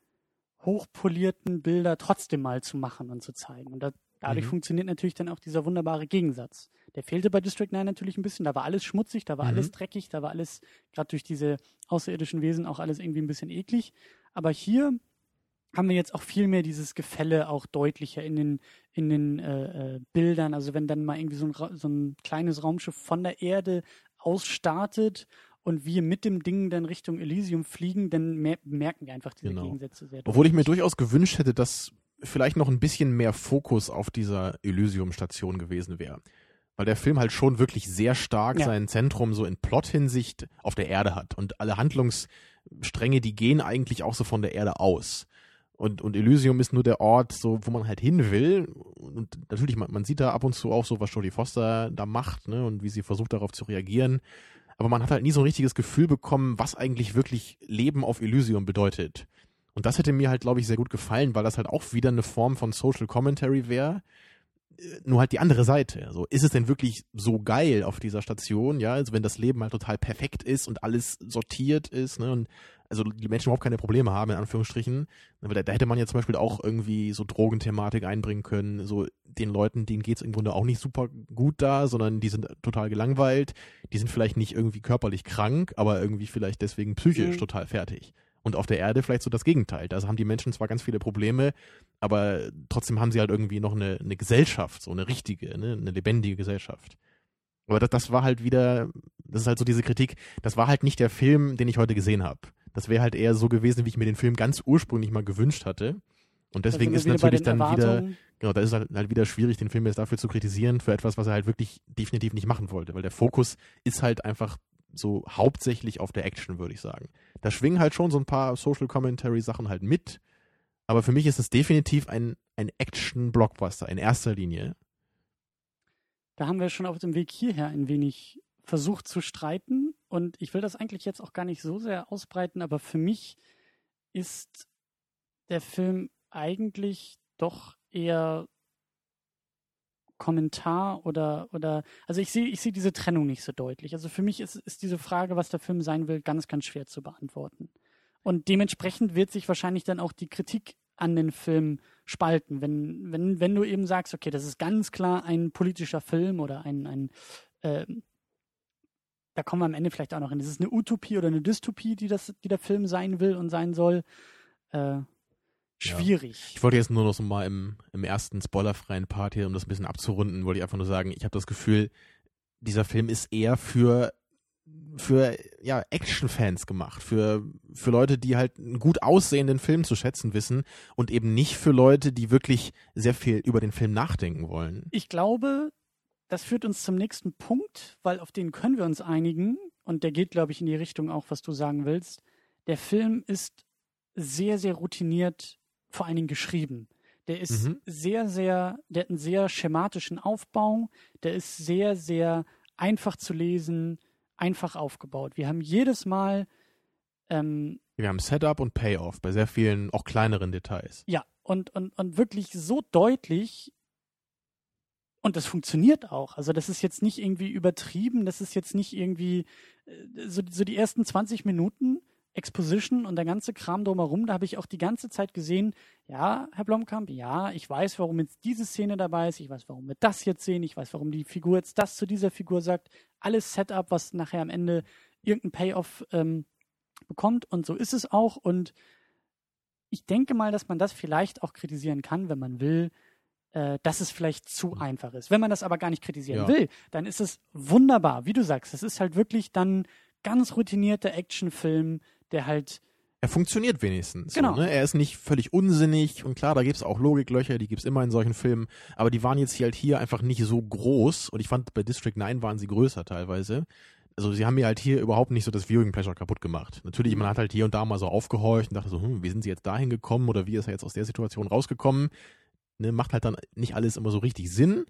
hochpolierten Bilder trotzdem mal zu machen und zu zeigen. Und da, dadurch mhm. funktioniert natürlich dann auch dieser wunderbare Gegensatz. Der fehlte bei District 9 natürlich ein bisschen. Da war alles schmutzig, da war mhm. alles dreckig, da war alles, gerade durch diese außerirdischen Wesen, auch alles irgendwie ein bisschen eklig. Aber hier haben wir jetzt auch viel mehr dieses Gefälle auch deutlicher in den, in den äh, äh, Bildern. Also wenn dann mal irgendwie so ein, so ein kleines Raumschiff von der Erde ausstartet und wir mit dem Ding dann Richtung Elysium fliegen, dann mer merken wir einfach diese genau. Gegensätze sehr. Obwohl ich mir durchaus gewünscht hätte, dass vielleicht noch ein bisschen mehr Fokus auf dieser Elysium-Station gewesen wäre. Weil der Film halt schon wirklich sehr stark ja. sein Zentrum so in Plot-Hinsicht auf der Erde hat. Und alle Handlungsstränge, die gehen eigentlich auch so von der Erde aus. Und, und Elysium ist nur der Ort, so, wo man halt hin will. Und natürlich, man, man sieht da ab und zu auch so, was Jodie Foster da macht, ne, und wie sie versucht, darauf zu reagieren aber man hat halt nie so ein richtiges Gefühl bekommen, was eigentlich wirklich Leben auf Elysium bedeutet. Und das hätte mir halt, glaube ich, sehr gut gefallen, weil das halt auch wieder eine Form von Social Commentary wäre. Nur halt die andere Seite. Also ist es denn wirklich so geil auf dieser Station? Ja, also wenn das Leben halt total perfekt ist und alles sortiert ist, ne, und also die Menschen überhaupt keine Probleme haben, in Anführungsstrichen. Da, da hätte man ja zum Beispiel auch irgendwie so Drogenthematik einbringen können. So den Leuten, denen geht's im Grunde auch nicht super gut da, sondern die sind total gelangweilt. Die sind vielleicht nicht irgendwie körperlich krank, aber irgendwie vielleicht deswegen psychisch mhm. total fertig. Und auf der Erde vielleicht so das Gegenteil. Da haben die Menschen zwar ganz viele Probleme, aber trotzdem haben sie halt irgendwie noch eine, eine Gesellschaft, so eine richtige, ne, eine lebendige Gesellschaft. Aber das, das war halt wieder, das ist halt so diese Kritik, das war halt nicht der Film, den ich heute gesehen habe. Das wäre halt eher so gewesen, wie ich mir den Film ganz ursprünglich mal gewünscht hatte. Und deswegen ist natürlich dann wieder, genau, da ist halt, halt wieder schwierig, den Film jetzt dafür zu kritisieren, für etwas, was er halt wirklich definitiv nicht machen wollte, weil der Fokus ist halt einfach so hauptsächlich auf der Action, würde ich sagen. Da schwingen halt schon so ein paar Social Commentary Sachen halt mit, aber für mich ist es definitiv ein, ein Action-Blockbuster in erster Linie. Da haben wir schon auf dem Weg hierher ein wenig versucht zu streiten und ich will das eigentlich jetzt auch gar nicht so sehr ausbreiten, aber für mich ist der Film eigentlich doch eher Kommentar oder oder also ich sehe ich sehe diese Trennung nicht so deutlich. Also für mich ist ist diese Frage, was der Film sein will, ganz ganz schwer zu beantworten. Und dementsprechend wird sich wahrscheinlich dann auch die Kritik an den Film spalten. Wenn wenn wenn du eben sagst, okay, das ist ganz klar ein politischer Film oder ein ein äh, da kommen wir am Ende vielleicht auch noch hin. Ist es eine Utopie oder eine Dystopie, die das, die der Film sein will und sein soll? Äh, schwierig. Ja. Ich wollte jetzt nur noch so mal im, im ersten spoilerfreien Part hier, um das ein bisschen abzurunden, wollte ich einfach nur sagen, ich habe das Gefühl, dieser Film ist eher für für ja Action-Fans gemacht, für für Leute, die halt einen gut aussehenden Film zu schätzen wissen und eben nicht für Leute, die wirklich sehr viel über den Film nachdenken wollen. Ich glaube, das führt uns zum nächsten Punkt, weil auf den können wir uns einigen und der geht, glaube ich, in die Richtung auch, was du sagen willst. Der Film ist sehr, sehr routiniert, vor allen Dingen geschrieben. Der ist mhm. sehr, sehr, der hat einen sehr schematischen Aufbau, der ist sehr, sehr einfach zu lesen, einfach aufgebaut. Wir haben jedes Mal ähm, wir haben Setup und Payoff bei sehr vielen, auch kleineren Details. Ja, und, und, und wirklich so deutlich, und das funktioniert auch. Also das ist jetzt nicht irgendwie übertrieben, das ist jetzt nicht irgendwie äh, so, so die ersten 20 Minuten Exposition und der ganze Kram drumherum, da habe ich auch die ganze Zeit gesehen, ja, Herr Blomkamp, ja, ich weiß, warum jetzt diese Szene dabei ist, ich weiß, warum wir das jetzt sehen, ich weiß, warum die Figur jetzt das zu dieser Figur sagt, alles Setup, was nachher am Ende irgendein Payoff ähm, bekommt und so ist es auch und ich denke mal, dass man das vielleicht auch kritisieren kann, wenn man will, äh, dass es vielleicht zu mhm. einfach ist. Wenn man das aber gar nicht kritisieren ja. will, dann ist es wunderbar, wie du sagst. Es ist halt wirklich dann ganz routinierter Actionfilm, der halt er funktioniert wenigstens. Genau. So, ne? Er ist nicht völlig unsinnig und klar, da gibt's auch Logiklöcher, die gibt's immer in solchen Filmen, aber die waren jetzt hier halt hier einfach nicht so groß und ich fand bei District 9 waren sie größer teilweise. Also sie haben mir halt hier überhaupt nicht so das Viewing Pleasure kaputt gemacht. Natürlich, man hat halt hier und da mal so aufgehorcht und dachte so, hm, wie sind sie jetzt dahin gekommen oder wie ist er jetzt aus der Situation rausgekommen? Ne, macht halt dann nicht alles immer so richtig Sinn,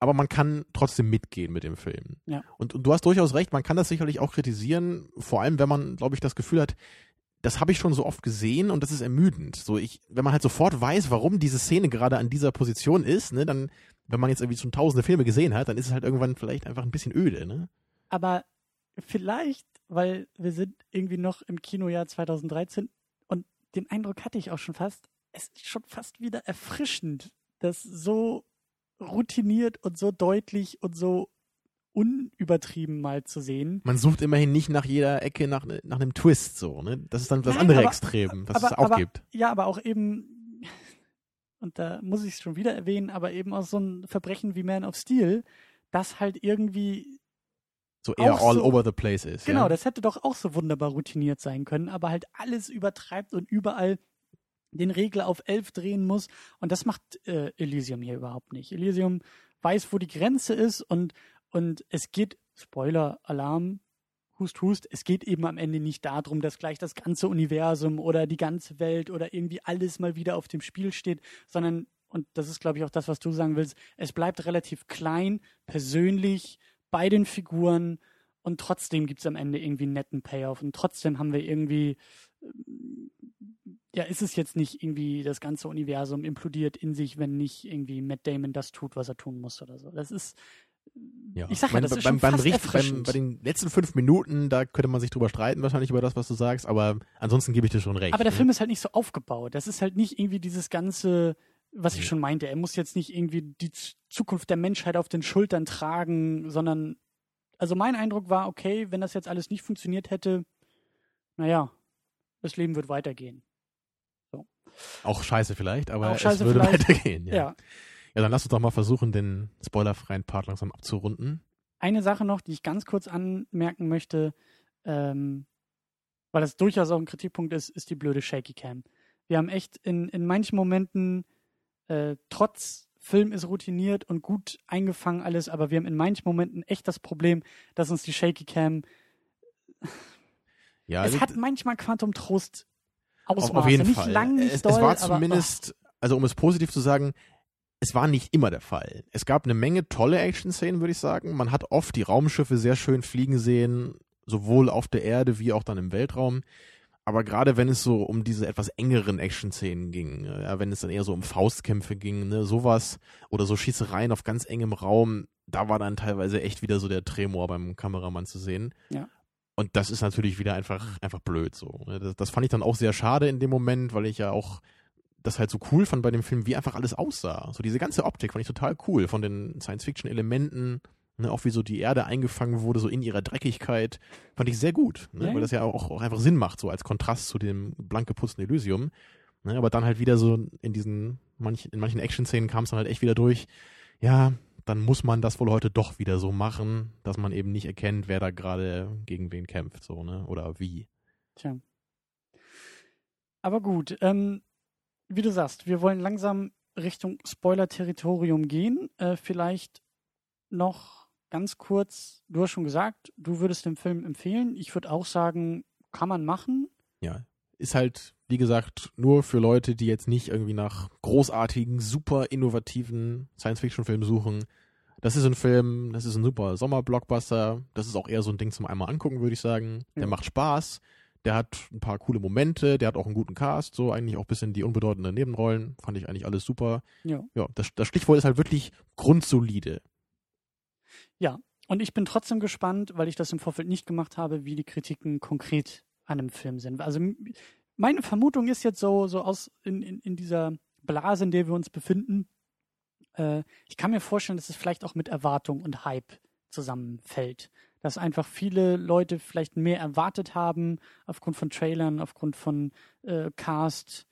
aber man kann trotzdem mitgehen mit dem Film. Ja. Und, und du hast durchaus recht, man kann das sicherlich auch kritisieren, vor allem wenn man, glaube ich, das Gefühl hat, das habe ich schon so oft gesehen und das ist ermüdend. So ich, wenn man halt sofort weiß, warum diese Szene gerade an dieser Position ist, ne, dann, wenn man jetzt irgendwie schon tausende Filme gesehen hat, dann ist es halt irgendwann vielleicht einfach ein bisschen öde, ne? Aber vielleicht, weil wir sind irgendwie noch im Kinojahr 2013 und den Eindruck hatte ich auch schon fast, es ist schon fast wieder erfrischend, das so routiniert und so deutlich und so unübertrieben mal zu sehen. Man sucht immerhin nicht nach jeder Ecke nach, nach einem Twist so, ne? Das ist dann das Nein, andere aber- Extrem, was aber, es auch aber, gibt. Ja, aber auch eben, [LAUGHS] und da muss ich es schon wieder erwähnen, aber eben auch so ein Verbrechen wie Man of Steel, das halt irgendwie So eher all so- over the place ist. Genau, ja? das hätte doch auch so wunderbar routiniert sein können, aber halt alles übertreibt und überall den Regler auf 11 drehen muss. Und das macht äh, Elysium hier überhaupt nicht. Elysium weiß, wo die Grenze ist und, und es geht, Spoiler, Alarm, Hust, Hust, es geht eben am Ende nicht darum, dass gleich das ganze Universum oder die ganze Welt oder irgendwie alles mal wieder auf dem Spiel steht, sondern, und das ist, glaube ich, auch das, was du sagen willst, es bleibt relativ klein, persönlich, bei den Figuren und trotzdem gibt es am Ende irgendwie einen netten Payoff und trotzdem haben wir irgendwie, ja, ist es jetzt nicht irgendwie das ganze Universum implodiert in sich, wenn nicht irgendwie Matt Damon das tut, was er tun muss oder so. Das ist, Ja. ich sag ja, das ist beim, schon beim, fast Richt- beim, bei den letzten fünf Minuten, da könnte man sich drüber streiten, wahrscheinlich über das, was du sagst, aber ansonsten gebe ich dir schon recht. Aber der ne? Film ist halt nicht so aufgebaut. Das ist halt nicht irgendwie dieses ganze, was ich schon meinte. Er muss jetzt nicht irgendwie die Zukunft der Menschheit auf den Schultern tragen, sondern, also mein Eindruck war, okay, wenn das jetzt alles nicht funktioniert hätte, naja, das Leben wird weitergehen. Auch scheiße vielleicht, aber Auch scheiße es würde vielleicht. weitergehen. Ja. Ja. ja, dann lass uns doch mal versuchen, den spoilerfreien Part langsam abzurunden. Eine Sache noch, die ich ganz kurz anmerken möchte, ähm, weil das durchaus auch ein Kritikpunkt ist, ist die blöde Shaky Cam. Wir haben echt in, in manchen Momenten, äh, trotz Film ist routiniert und gut eingefangen alles, aber wir haben in manchen Momenten echt das Problem, dass uns die Shaky Cam, Ja, es also- hat manchmal Quantum Trost Ausmaße. auf, jeden nicht Fall. lang, nicht es, doll, es war aber, zumindest, also um es positiv zu sagen, es war nicht immer der Fall. Es gab eine Menge tolle Action-Szenen, würde ich sagen. Man hat oft die Raumschiffe sehr schön fliegen sehen, sowohl auf der Erde wie auch dann im Weltraum. Aber gerade wenn es so um diese etwas engeren Action-Szenen ging, ja, wenn es dann eher so um Faustkämpfe ging, ne, sowas, oder so Schießereien auf ganz engem Raum, da war dann teilweise echt wieder so der Tremor beim Kameramann zu sehen. Ja. Und das ist natürlich wieder einfach, einfach blöd so. ne. Das, das fand ich dann auch sehr schade in dem Moment, weil ich ja auch das halt so cool fand bei dem Film, wie einfach alles aussah. So diese ganze Optik fand ich total cool von den Science-Fiction-Elementen, ne, auch wie so die Erde eingefangen wurde, so in ihrer Dreckigkeit, fand ich sehr gut, ne, Ja, weil das ja auch, auch einfach Sinn macht, so als Kontrast zu dem blank geputzten Elysium. Ne, aber dann halt wieder so in diesen, manch, in manchen Action-Szenen kam es dann halt echt wieder durch, ja, dann muss man das wohl heute doch wieder so machen, dass man eben nicht erkennt, wer da gerade gegen wen kämpft, so, ne, oder wie. Tja. Aber gut, ähm, wie du sagst, wir wollen langsam Richtung Spoiler-Territorium gehen. Äh, vielleicht noch ganz kurz, du hast schon gesagt, du würdest den Film empfehlen. Ich würde auch sagen, kann man machen. ja, ist halt, wie gesagt, nur für Leute, die jetzt nicht irgendwie nach großartigen, super innovativen Science-Fiction-Filmen suchen. Das ist ein Film, das ist ein super Sommer-Blockbuster. Das ist auch eher so ein Ding zum einmal angucken, würde ich sagen. Der Ja. macht Spaß. Der hat ein paar coole Momente. Der hat auch einen guten Cast. So eigentlich auch ein bisschen die unbedeutenden Nebenrollen. Fand ich eigentlich alles super. Ja. Ja, das, das Stichwort ist halt wirklich grundsolide. Und ich bin trotzdem gespannt, weil ich das im Vorfeld nicht gemacht habe, wie die Kritiken konkret an dem Film sind. Also meine Vermutung ist jetzt so, so aus in, in, in dieser Blase, in der wir uns befinden. Äh, ich kann mir vorstellen, dass es vielleicht auch mit Erwartung und Hype zusammenfällt. Dass einfach viele Leute vielleicht mehr erwartet haben, aufgrund von Trailern, aufgrund von äh, Cast,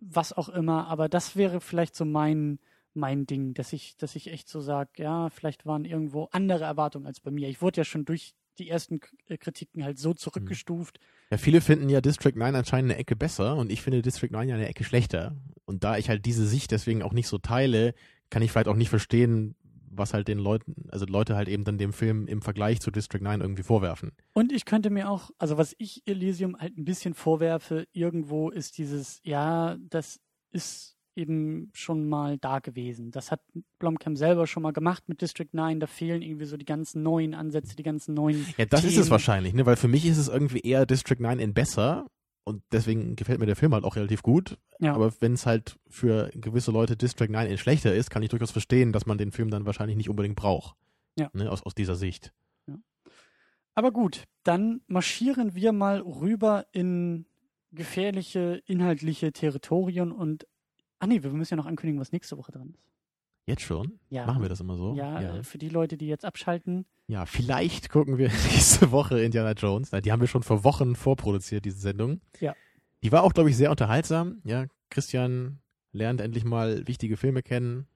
was auch immer. Aber das wäre vielleicht so mein, mein Ding, dass ich, dass ich echt so sage, ja, vielleicht waren irgendwo andere Erwartungen als bei mir. Ich wurde ja schon durch die ersten äh, Kritiken halt so zurückgestuft. Ja, viele finden ja District 9 anscheinend eine Ecke besser und ich finde District 9 ja eine Ecke schlechter. Und da ich halt diese Sicht deswegen auch nicht so teile, kann ich vielleicht auch nicht verstehen, was halt den Leuten, also Leute halt eben dann dem Film im Vergleich zu District 9 irgendwie vorwerfen. Und ich könnte mir auch, also was ich Elysium halt ein bisschen vorwerfe, irgendwo ist dieses, ja, das ist eben schon mal da gewesen. Das hat Blomkamp selber schon mal gemacht mit District 9. Da fehlen irgendwie so die ganzen neuen Ansätze, die ganzen neuen. Ja, das ist Themen. es wahrscheinlich, ne? Weil für mich ist es irgendwie eher District 9 in besser und deswegen gefällt mir der Film halt auch relativ gut. Ja. Aber wenn es halt für gewisse Leute District 9 in schlechter ist, kann ich durchaus verstehen, dass man den Film dann wahrscheinlich nicht unbedingt braucht. Ja. Ne? Aus, aus dieser Sicht. Aber gut, dann marschieren wir mal rüber in gefährliche inhaltliche Territorien und ah nee, wir müssen ja noch ankündigen, was nächste Woche dran ist. Jetzt schon? Ja. Machen wir das immer so? Ja, ja. äh, für die Leute, die jetzt abschalten. Ja, vielleicht gucken wir [LAUGHS] nächste Woche Indiana Jones. Na, Die haben wir schon vor Wochen vorproduziert, diese Sendung. Ja. Die war auch, glaube ich, sehr unterhaltsam. Ja, Christian lernt endlich mal wichtige Filme kennen.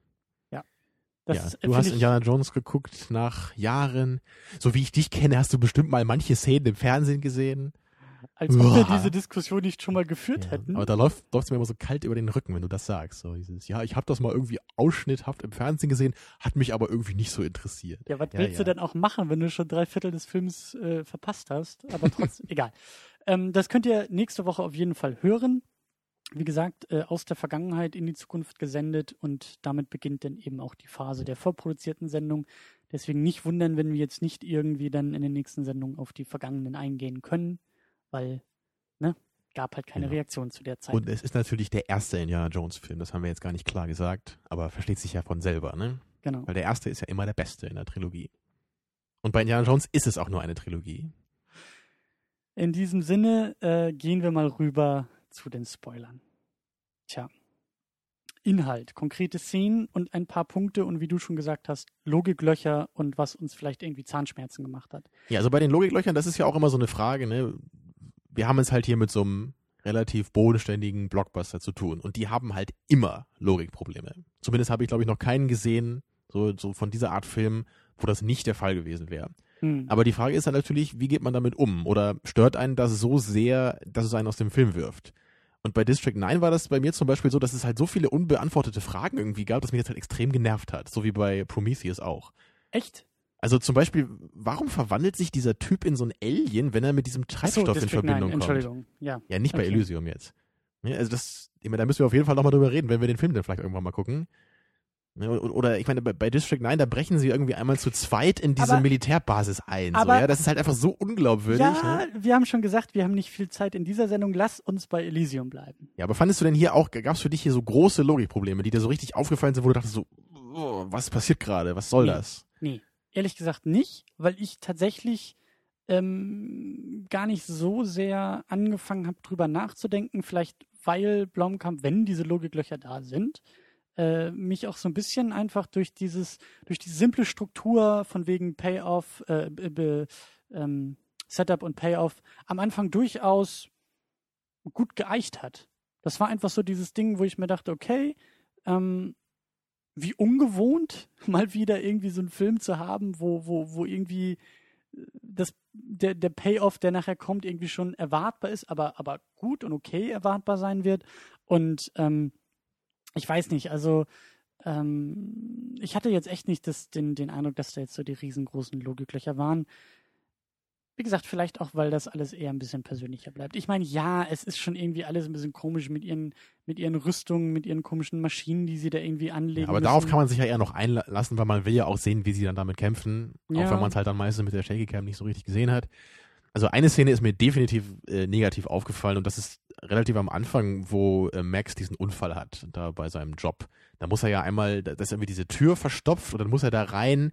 Das ja, äh, du hast Indiana Jones geguckt nach Jahren. So wie ich dich kenne, hast du bestimmt mal manche Szenen im Fernsehen gesehen. Als ob wir diese Diskussion nicht schon mal geführt Ja, hätten. Aber da läuft es mir immer so kalt über den Rücken, wenn du das sagst. So dieses, ja, ich habe das mal irgendwie ausschnitthaft im Fernsehen gesehen, hat mich aber irgendwie nicht so interessiert. Ja, was Ja, willst ja. du denn auch machen, wenn du schon drei Viertel des Films äh, verpasst hast? Aber trotzdem, [LAUGHS] egal. Ähm, das könnt ihr nächste Woche auf jeden Fall hören. Wie gesagt, äh, aus der Vergangenheit in die Zukunft gesendet und damit beginnt dann eben auch die Phase der vorproduzierten Sendung. Deswegen nicht wundern, wenn wir jetzt nicht irgendwie dann in den nächsten Sendungen auf die vergangenen eingehen können, weil, ne, gab halt keine Genau. Reaktion zu der Zeit. Und es ist natürlich der erste Indiana Jones Film, das haben wir jetzt gar nicht klar gesagt, aber versteht sich ja von selber, ne? genau. Weil der erste ist ja immer der beste in der Trilogie. Und bei Indiana Jones ist es auch nur eine Trilogie. In diesem Sinne äh, gehen wir mal rüber zu den Spoilern. Tja. Inhalt, konkrete Szenen und ein paar Punkte und wie du schon gesagt hast, Logiklöcher und was uns vielleicht irgendwie Zahnschmerzen gemacht hat. Ja, also bei den Logiklöchern, das ist ja auch immer so eine Frage, ne? Wir haben es halt hier mit so einem relativ bodenständigen Blockbuster zu tun und die haben halt immer Logikprobleme. Zumindest habe ich, glaube ich, noch keinen gesehen, so, so von dieser Art Film, wo das nicht der Fall gewesen wäre. Hm. Aber die Frage ist dann natürlich, wie geht man damit um? Oder stört einen das so sehr, dass es einen aus dem Film wirft? Und bei District 9 war das bei mir zum Beispiel so, dass es halt so viele unbeantwortete Fragen irgendwie gab, dass mich das halt extrem genervt hat. So wie bei Prometheus auch. Echt? Also zum Beispiel, warum verwandelt sich dieser Typ in so ein Alien, wenn er mit diesem Treibstoff in District Verbindung 9, kommt? Entschuldigung. Ja. Ja, nicht bei Okay. Elysium jetzt. Ja, also das, ich meine, da müssen wir auf jeden Fall nochmal drüber reden, wenn wir den Film dann vielleicht irgendwann mal gucken. Oder ich meine, bei- bei District 9, da brechen sie irgendwie einmal zu zweit in diese Aber- Militärbasis ein. So, aber- ja? Das ist halt einfach so unglaubwürdig. Ja, Ne? wir haben schon gesagt, wir haben nicht viel Zeit in dieser Sendung. Lass uns bei Elysium bleiben. ja, aber fandest du denn hier auch, gab es für dich hier so große Logikprobleme, die dir so richtig aufgefallen sind, wo du dachtest so, oh, was passiert gerade? Was soll Nee. das? Nee, ehrlich gesagt nicht, weil ich tatsächlich ähm, gar nicht so sehr angefangen habe, drüber nachzudenken. Vielleicht weil Blomkamp, wenn diese Logiklöcher da sind, äh, mich auch so ein bisschen einfach durch dieses, durch die simple Struktur von wegen Payoff, äh, be, ähm, Setup und Payoff am Anfang durchaus gut geeicht hat. Das war einfach so dieses Ding, wo ich mir dachte, okay, ähm, wie ungewohnt, [LAUGHS] mal wieder irgendwie so einen Film zu haben, wo, wo, wo irgendwie äh, das, der, der Payoff, der nachher kommt, irgendwie schon erwartbar ist, aber, aber gut und okay erwartbar sein wird. Und ähm, ich weiß nicht, also ähm, ich hatte jetzt echt nicht das, den, den Eindruck, dass da jetzt so die riesengroßen Logiklöcher waren. Wie gesagt, vielleicht auch, weil das alles eher ein bisschen persönlicher bleibt. Ich meine, ja, es ist schon irgendwie alles ein bisschen komisch mit ihren, mit ihren Rüstungen, mit ihren komischen Maschinen, die sie da irgendwie anlegen. Ja, aber müssen. darauf kann man sich ja eher noch einlassen, weil man will ja auch sehen, wie sie dann damit kämpfen. Ja. Auch wenn man es halt dann meistens mit der Shaky Cam nicht so richtig gesehen hat. Also eine Szene ist mir definitiv äh, negativ aufgefallen und das ist relativ am Anfang, wo äh, Max diesen Unfall hat, da bei seinem Job. Da muss er ja einmal, da ist irgendwie diese Tür verstopft und dann muss er da rein,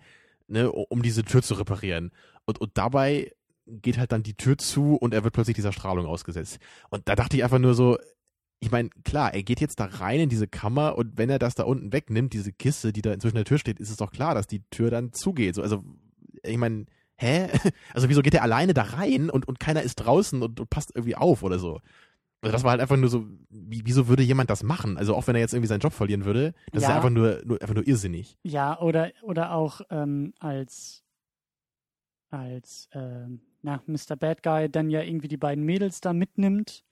ne, um diese Tür zu reparieren. Und, und dabei geht halt dann die Tür zu und er wird plötzlich dieser Strahlung ausgesetzt. Und da dachte ich einfach nur so, ich meine, klar, er geht jetzt da rein in diese Kammer und wenn er das da unten wegnimmt, diese Kiste, die da inzwischen der Tür steht, ist es doch klar, dass die Tür dann zugeht. So, also, ich meine, hä? [LAUGHS] Also wieso geht er alleine da rein und, und keiner ist draußen und, und passt irgendwie auf oder so? Also das war halt einfach nur so, wie, wieso würde jemand das machen? Also auch wenn er jetzt irgendwie seinen Job verlieren würde, das ist Ja. ja einfach nur, nur, einfach nur irrsinnig. Ja, oder, oder auch ähm, als als äh, na, Mr. Bad Guy dann ja irgendwie die beiden Mädels da mitnimmt.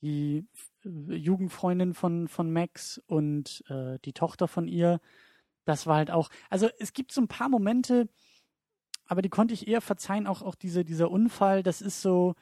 Die äh, Jugendfreundin von, von Max und äh, die Tochter von ihr. Das war halt auch. Also es gibt so ein paar Momente, aber die konnte ich eher verzeihen, auch, auch diese, dieser Unfall, das ist so,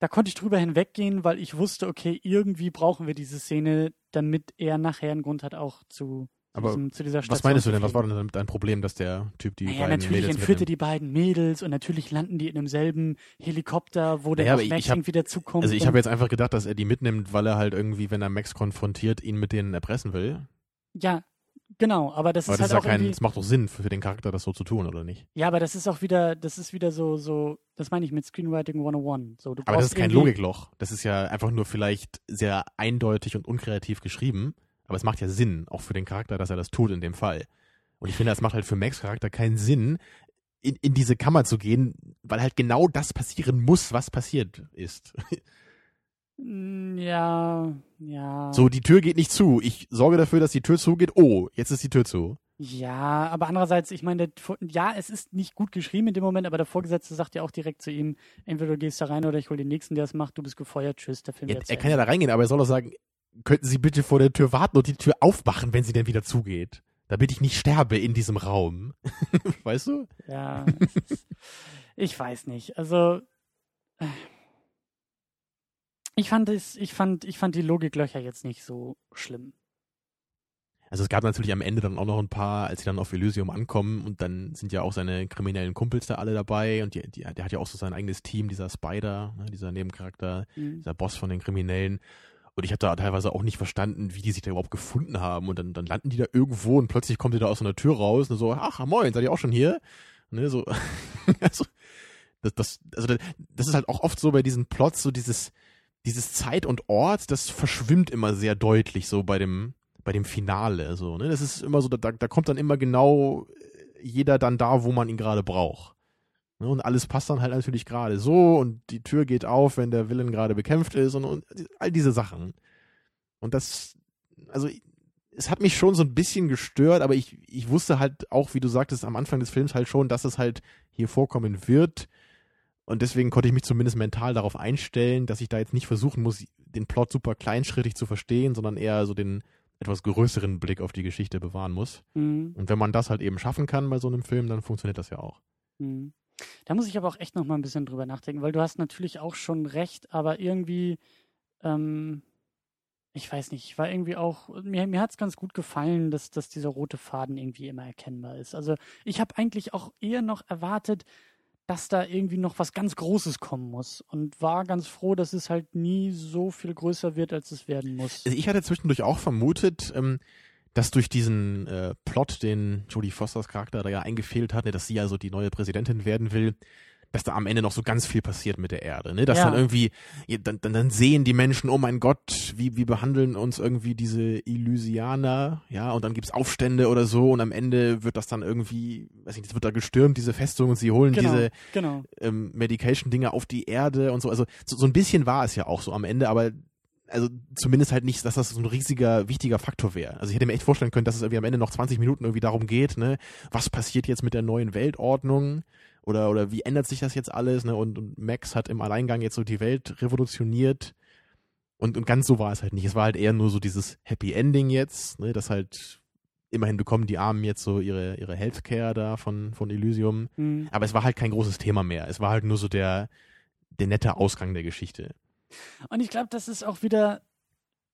da konnte ich drüber hinweggehen, weil ich wusste, okay, irgendwie brauchen wir diese Szene, damit er nachher einen Grund hat, auch zu, Aber diesem, zu dieser Station Was meinst du denn? Was war denn dein Problem, dass der Typ die naja, beiden natürlich Mädels entführt er mitnimmt? die beiden Mädels und natürlich landen die in demselben Helikopter, wo der Naja, Max ich hab- irgendwie dazukommt. Also ich habe jetzt einfach gedacht, dass er die mitnimmt, weil er halt irgendwie, wenn er Max konfrontiert, ihn mit denen erpressen will. Ja, genau, aber das Aber ist das halt ist ja auch kein, es macht doch Sinn für, den Charakter, das so zu tun, oder nicht? ja, aber das ist auch wieder, das ist wieder so, so, das meine ich mit Screenwriting 101. So, du Aber das ist kein Logikloch. Das ist ja einfach nur vielleicht sehr eindeutig und unkreativ geschrieben. Aber es macht ja Sinn, auch für den Charakter, dass er das tut in dem Fall. Und ich finde, es macht halt für Max Charakter keinen Sinn, in, in diese Kammer zu gehen, weil halt genau das passieren muss, was passiert ist. Mm, Ja, ja. So, die Tür geht nicht zu. Ich sorge dafür, dass die Tür zugeht. Oh, jetzt ist die Tür zu. Ja, aber andererseits, ich meine, der ja, es ist nicht gut geschrieben in dem Moment, aber der Vorgesetzte sagt ja auch direkt zu ihm, entweder du gehst da rein oder ich hol den nächsten, der es macht, du bist gefeuert, tschüss, der Film wird er kann ja da reingehen, aber er soll doch sagen, könnten Sie bitte vor der Tür warten und die Tür aufmachen, wenn sie denn wieder zugeht. Damit ich nicht sterbe in diesem Raum. [LAUGHS] weißt du? Ja, ich weiß nicht. Also ich fand es, ich fand, ich fand die Logiklöcher jetzt nicht so schlimm. Also es gab natürlich am Ende dann auch noch ein paar, als sie dann auf Elysium ankommen und dann sind ja auch seine kriminellen Kumpels da alle dabei und die, die, der hat ja auch so sein eigenes Team, dieser Spider, ne, dieser Nebencharakter, Mhm. dieser Boss von den Kriminellen. Und ich habe da teilweise auch nicht verstanden, wie die sich da überhaupt gefunden haben. Und dann, dann landen die da irgendwo und plötzlich kommt die da aus einer Tür raus und so, ach moin, seid ihr auch schon hier? Ne, so, [LAUGHS] also, das, das, also das ist halt auch oft so bei diesen Plots, so dieses, dieses Zeit und Ort, das verschwimmt immer sehr deutlich so bei dem, bei dem Finale. So, ne? Das ist immer so, da, da kommt dann immer genau jeder dann da, wo man ihn gerade braucht. Ne? Und alles passt dann halt natürlich gerade so und die Tür geht auf, wenn der Villain gerade bekämpft ist und, und all diese Sachen. Und das, also es hat mich schon so ein bisschen gestört, aber ich, ich wusste halt auch, wie du sagtest, am Anfang des Films halt schon, dass es halt hier vorkommen wird. Und deswegen konnte ich mich zumindest mental darauf einstellen, dass ich da jetzt nicht versuchen muss, den Plot super kleinschrittig zu verstehen, sondern eher so den etwas größeren Blick auf die Geschichte bewahren muss. Mhm. Und wenn man das halt eben schaffen kann bei so einem Film, dann funktioniert das ja auch. Mhm. Da muss ich aber auch echt noch mal ein bisschen drüber nachdenken, weil du hast natürlich auch schon recht, aber irgendwie, ähm, ich weiß nicht, ich war irgendwie auch, mir, mir hat es ganz gut gefallen, dass, dass dieser rote Faden irgendwie immer erkennbar ist. Also ich habe eigentlich auch eher noch erwartet, dass da irgendwie noch was ganz Großes kommen muss und war ganz froh, dass es halt nie so viel größer wird, als es werden muss. Also ich hatte zwischendurch auch vermutet, ähm, dass durch diesen äh, Plot, den Jodie Fosters Charakter da ja eingefehlt hat, ne, dass sie also die neue Präsidentin werden will, dass da am Ende noch so ganz viel passiert mit der Erde, ne? Dass Ja. dann irgendwie, dann, dann, dann sehen die Menschen, oh mein Gott, wie, wie behandeln uns irgendwie diese Illusianer, ja, und dann gibt's Aufstände oder so und am Ende wird das dann irgendwie, weiß ich nicht, wird da gestürmt, diese Festung und sie holen genau, diese genau. ähm, Medication-Dinge auf die Erde und so. Also so, so ein bisschen war es ja auch so am Ende, aber also zumindest halt nicht, dass das so ein riesiger, wichtiger Faktor wäre. Also ich hätte mir echt vorstellen können, dass es irgendwie am Ende noch 20 Minuten irgendwie darum geht, ne, was passiert jetzt mit der neuen Weltordnung oder, oder wie ändert sich das jetzt alles, ne, und, und Max hat im Alleingang jetzt so die Welt revolutioniert und, und ganz so war es halt nicht. Es war halt eher nur so dieses Happy Ending jetzt, ne, das halt immerhin bekommen die Armen jetzt so ihre, ihre Healthcare da von, von Elysium. Mhm. Aber es war halt kein großes Thema mehr. Es war halt nur so der, der nette Ausgang der Geschichte. Und ich glaube, das ist auch wieder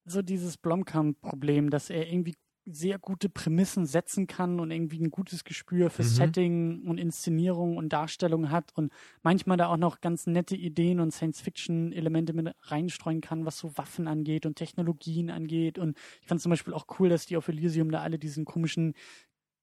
so dieses Blomkamp-Problem, dass er irgendwie sehr gute Prämissen setzen kann und irgendwie ein gutes Gespür für Mhm. Setting und Inszenierung und Darstellung hat und manchmal da auch noch ganz nette Ideen und Science-Fiction-Elemente mit reinstreuen kann, was so Waffen angeht und Technologien angeht. Und ich fand zum Beispiel auch cool, dass die auf Elysium da alle diesen komischen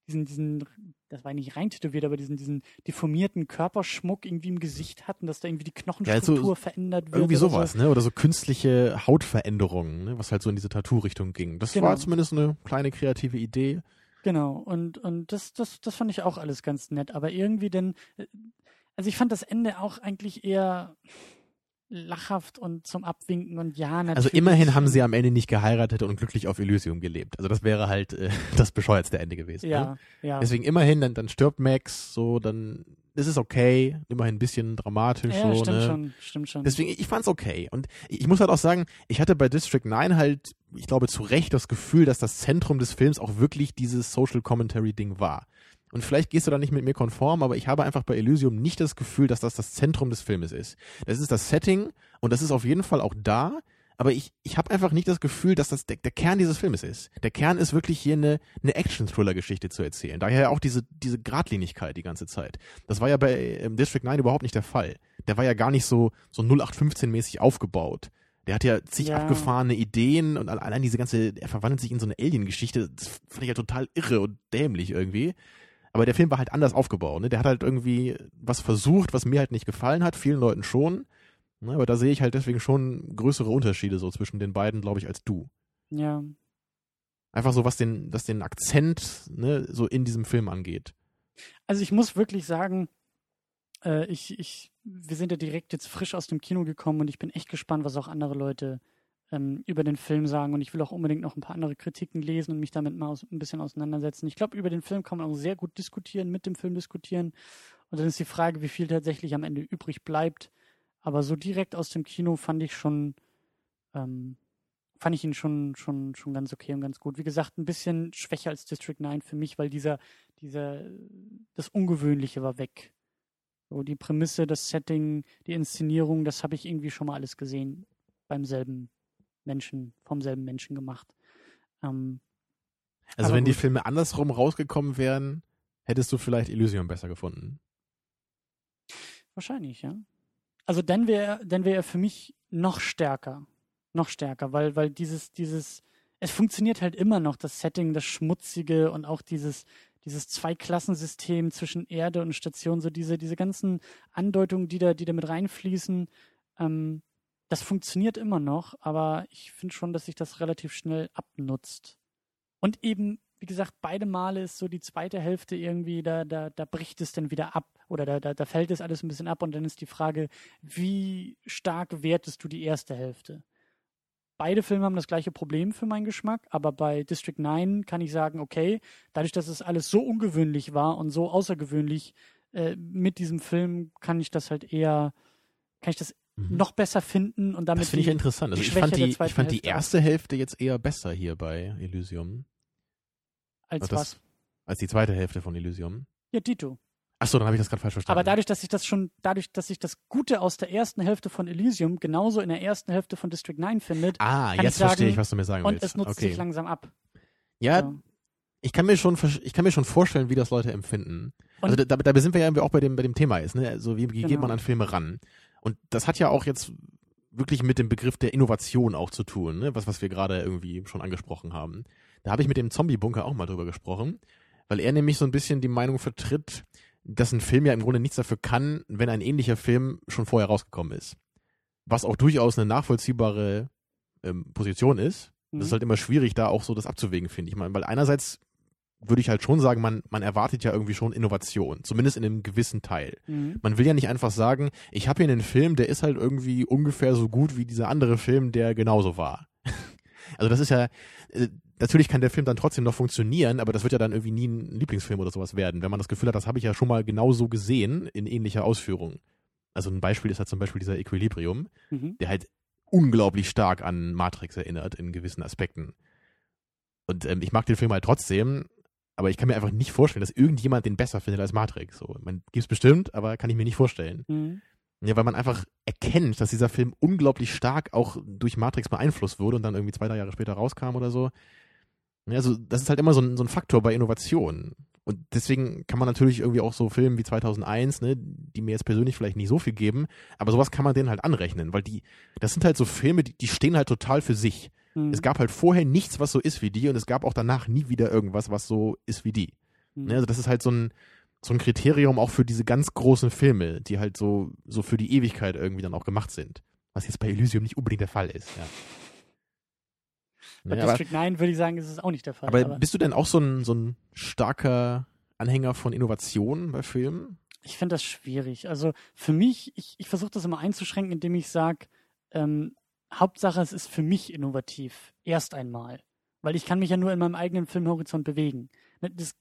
diesen, diesen, das war nicht rein tätowiert, aber diesen, diesen deformierten Körperschmuck irgendwie im Gesicht hatten, dass da irgendwie die Knochenstruktur also verändert wird. Irgendwie sowas, ne? Oder so künstliche Hautveränderungen, ne? Was halt so in diese Tattoo-Richtung ging. Das Genau. war zumindest eine kleine kreative Idee. Genau, und, und das, das, das fand ich auch alles ganz nett. Aber irgendwie denn, äh, also ich fand das Ende auch eigentlich eher lachhaft und zum Abwinken und ja, natürlich. Also immerhin haben sie am Ende nicht geheiratet und glücklich auf Elysium gelebt. Also das wäre halt äh, [LAUGHS] das bescheuertste Ende gewesen. Ne? Ja, ja. Deswegen immerhin, dann, dann stirbt Max, so, dann ist okay, immerhin ein bisschen dramatisch Ja, so, stimmt ne? schon, stimmt schon. Deswegen, ich fand's okay. Und ich ich muss halt auch sagen, ich hatte bei District 9 halt, ich glaube, zu Recht das Gefühl, dass das Zentrum des Films auch wirklich dieses Social Commentary-Ding war. Und vielleicht gehst du da nicht mit mir konform, aber ich habe einfach bei Elysium nicht das Gefühl, dass das das Zentrum des Filmes ist. Das ist das Setting und das ist auf jeden Fall auch da, aber ich, ich habe einfach nicht das Gefühl, dass das der, der Kern dieses Filmes ist. Der Kern ist wirklich hier eine, eine Action-Thriller-Geschichte zu erzählen. Daher auch diese, diese Gradlinigkeit die ganze Zeit. Das war ja bei ähm, District 9 überhaupt nicht der Fall. Der war ja gar nicht so, so 0815-mäßig aufgebaut. Der hat ja zig Ja. abgefahrene Ideen und allein diese ganze, er verwandelt sich in so eine Alien-Geschichte, das fand ich ja total irre und dämlich irgendwie. Aber der Film war halt anders aufgebaut. Ne? Der hat halt irgendwie was versucht, was mir halt nicht gefallen hat, vielen Leuten schon. Ne? Aber da sehe ich halt deswegen schon größere Unterschiede so zwischen den beiden, glaube ich, als du. ja. Einfach so, was den, was den Akzent ne, so in diesem Film angeht. Also ich muss wirklich sagen, äh, ich, ich, wir sind ja direkt jetzt frisch aus dem Kino gekommen und ich bin echt gespannt, was auch andere Leute ähm, über den Film sagen. Und ich will auch unbedingt noch ein paar andere Kritiken lesen und mich damit mal aus, ein bisschen auseinandersetzen. Ich glaube, über den Film kann man auch sehr gut diskutieren, mit dem Film diskutieren. Und dann ist die Frage, wie viel tatsächlich am Ende übrig bleibt. Aber so direkt aus dem Kino fand ich schon, ähm, fand ich ihn schon, schon, schon ganz okay und ganz gut. Wie gesagt, ein bisschen schwächer als District 9 für mich, weil dieser, dieser, das Ungewöhnliche war weg. So, die Prämisse, das Setting, die Inszenierung, das habe ich irgendwie schon mal alles gesehen beim selben Menschen, vom selben Menschen gemacht. Ähm, Also wenn die gut. Filme andersrum rausgekommen wären, hättest du vielleicht Elysium besser gefunden. wahrscheinlich, ja. Also dann wäre dann wäre er für mich noch stärker. Noch stärker, weil, weil dieses, dieses, es funktioniert halt immer noch, das Setting, das Schmutzige und auch dieses, dieses Zweiklassensystem zwischen Erde und Station, so diese, diese ganzen Andeutungen, die da, die da mit reinfließen, ähm, das funktioniert immer noch, aber ich finde schon, dass sich das relativ schnell abnutzt. Und eben, wie gesagt, beide Male ist so die zweite Hälfte irgendwie, da, da, da bricht es dann wieder ab oder da, da, da fällt es alles ein bisschen ab und dann ist die Frage, wie stark wertest du die erste Hälfte? Beide Filme haben das gleiche Problem für meinen Geschmack, aber bei District 9 kann ich sagen, okay, dadurch, dass es alles so ungewöhnlich war und so außergewöhnlich äh, mit diesem Film, kann ich das halt eher, kann ich das Mhm. noch besser finden und damit Das finde ich interessant. Also ich fand die, ich fand die erste Hälfte jetzt eher besser hier bei Elysium als das- was. als die zweite Hälfte von Elysium. Ja, Dito. Achso, dann habe ich das gerade falsch verstanden. Aber dadurch, dass ich das schon, dadurch, dass sich das Gute aus der ersten Hälfte von Elysium genauso in der ersten Hälfte von District 9 findet ah, jetzt ich sagen, verstehe ich, was du mir sagen und willst. es nutzt okay. sich langsam ab. Ja, So. ich kann mir schon, ich kann mir schon vorstellen, wie das Leute empfinden. Und- also da, dabei sind wir ja irgendwie auch bei dem, bei dem Thema ist, ne? Also wie, wie geht Genau. man an Filme ran? Und das hat ja auch jetzt wirklich mit dem Begriff der Innovation auch zu tun, ne? Was, was wir gerade irgendwie schon angesprochen haben. Da habe ich mit dem Zombie-Bunker auch mal drüber gesprochen, weil er nämlich so ein bisschen die Meinung vertritt, dass ein Film ja im Grunde nichts dafür kann, wenn ein ähnlicher Film schon vorher rausgekommen ist. Was auch durchaus eine nachvollziehbare ähm, Position ist. Mhm. Das ist halt immer schwierig, da auch so das abzuwägen, finde ich mal. Weil einerseits würde ich halt schon sagen, man, man erwartet ja irgendwie schon Innovation, zumindest in einem gewissen Teil. Mhm. Man will ja nicht einfach sagen, ich habe hier einen Film, der ist halt irgendwie ungefähr so gut wie dieser andere Film, der genauso war. [LAUGHS] also das ist ja, äh, natürlich kann der Film dann trotzdem noch funktionieren, aber das wird ja dann irgendwie nie ein Lieblingsfilm oder sowas werden, wenn man das Gefühl hat, das habe ich ja schon mal genauso gesehen in ähnlicher Ausführung. Also ein Beispiel ist halt zum Beispiel dieser Equilibrium, Mhm. der halt unglaublich stark an Matrix erinnert in gewissen Aspekten. Und ähm, ich mag den Film halt trotzdem, aber ich kann mir einfach nicht vorstellen, dass irgendjemand den besser findet als Matrix. So, man gibt's bestimmt, aber kann ich mir nicht vorstellen. Mhm. Ja, weil man einfach erkennt, dass dieser Film unglaublich stark auch durch Matrix beeinflusst wurde und dann irgendwie zwei, drei Jahre später rauskam oder so. Ja, also das ist halt immer so ein, so ein Faktor bei Innovation. Und deswegen kann man natürlich irgendwie auch so Filme wie 2001, ne, die mir jetzt persönlich vielleicht nicht so viel geben, aber sowas kann man denen halt anrechnen, weil die, das sind halt so Filme, die, die stehen halt total für sich. Mhm. Es gab halt vorher nichts, was so ist wie die und es gab auch danach nie wieder irgendwas, was so ist wie die. Mhm. Ne, also das ist halt so ein, so ein Kriterium auch für diese ganz großen Filme, die halt so, so für die Ewigkeit irgendwie dann auch gemacht sind. Was jetzt bei Elysium nicht unbedingt der Fall ist, ja. Bei Ne, aber, District 9 würde ich sagen, ist es auch nicht der Fall. aber bist du denn auch so ein, so ein starker Anhänger von Innovationen bei Filmen? Ich finde das schwierig. Also für mich, ich, ich versuche das immer einzuschränken, indem ich sage, ähm, Hauptsache es ist für mich innovativ. Erst einmal. Weil ich kann mich ja nur in meinem eigenen Filmhorizont bewegen. Ne, Das,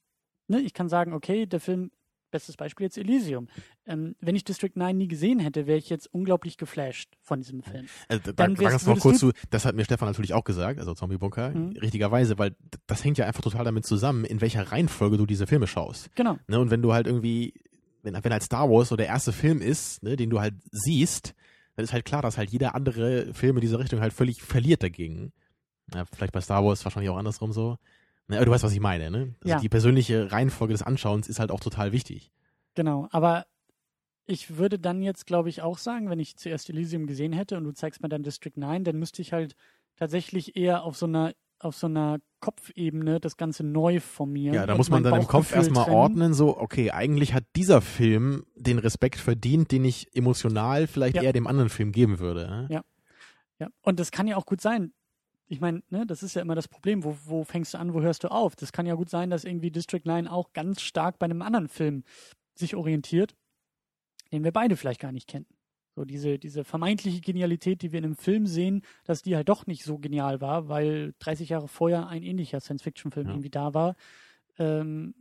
ne, ich kann sagen, okay, der Film bestes Beispiel jetzt Elysium. Ähm, wenn ich District 9 nie gesehen hätte, wäre ich jetzt unglaublich geflasht von diesem Film. Also, Dann da, ganz noch kurz zu, das hat mir Stefan natürlich auch gesagt, also Zombie Bunker, Mhm. richtigerweise, weil das hängt ja einfach total damit zusammen, in welcher Reihenfolge du diese Filme schaust. Genau. Ne? Und wenn du halt irgendwie, wenn, wenn halt Star Wars so der erste Film ist, ne, den du halt siehst, dann ist halt klar, dass halt jeder andere Film in dieser Richtung halt völlig verliert dagegen. Ja, vielleicht bei Star Wars wahrscheinlich auch andersrum so. Aber du weißt, was ich meine, ne? Also Ja. die persönliche Reihenfolge des Anschauens ist halt auch total wichtig. Genau, aber ich würde dann jetzt, glaube ich, auch sagen, wenn ich zuerst Elysium gesehen hätte und du zeigst mir dann District 9, dann müsste ich halt tatsächlich eher auf so einer auf so einer Kopfebene das Ganze neu formieren. Ja, da muss man dann im Kopf erstmal trennen. ordnen, so, okay, eigentlich hat dieser Film den Respekt verdient, den ich emotional vielleicht Ja. eher dem anderen Film geben würde. ne? Ja. Ja, und das kann ja auch gut sein. Ich meine, ne, das ist ja immer das Problem. Wo, wo fängst du an, wo hörst du auf? Das kann ja gut sein, dass irgendwie District 9 auch ganz stark bei einem anderen Film sich orientiert, den wir beide vielleicht gar nicht kennen. So diese, diese vermeintliche Genialität, die wir in einem Film sehen, dass die halt doch nicht so genial war, weil 30 Jahre vorher ein ähnlicher Science-Fiction-Film Ja. irgendwie da war. Ähm,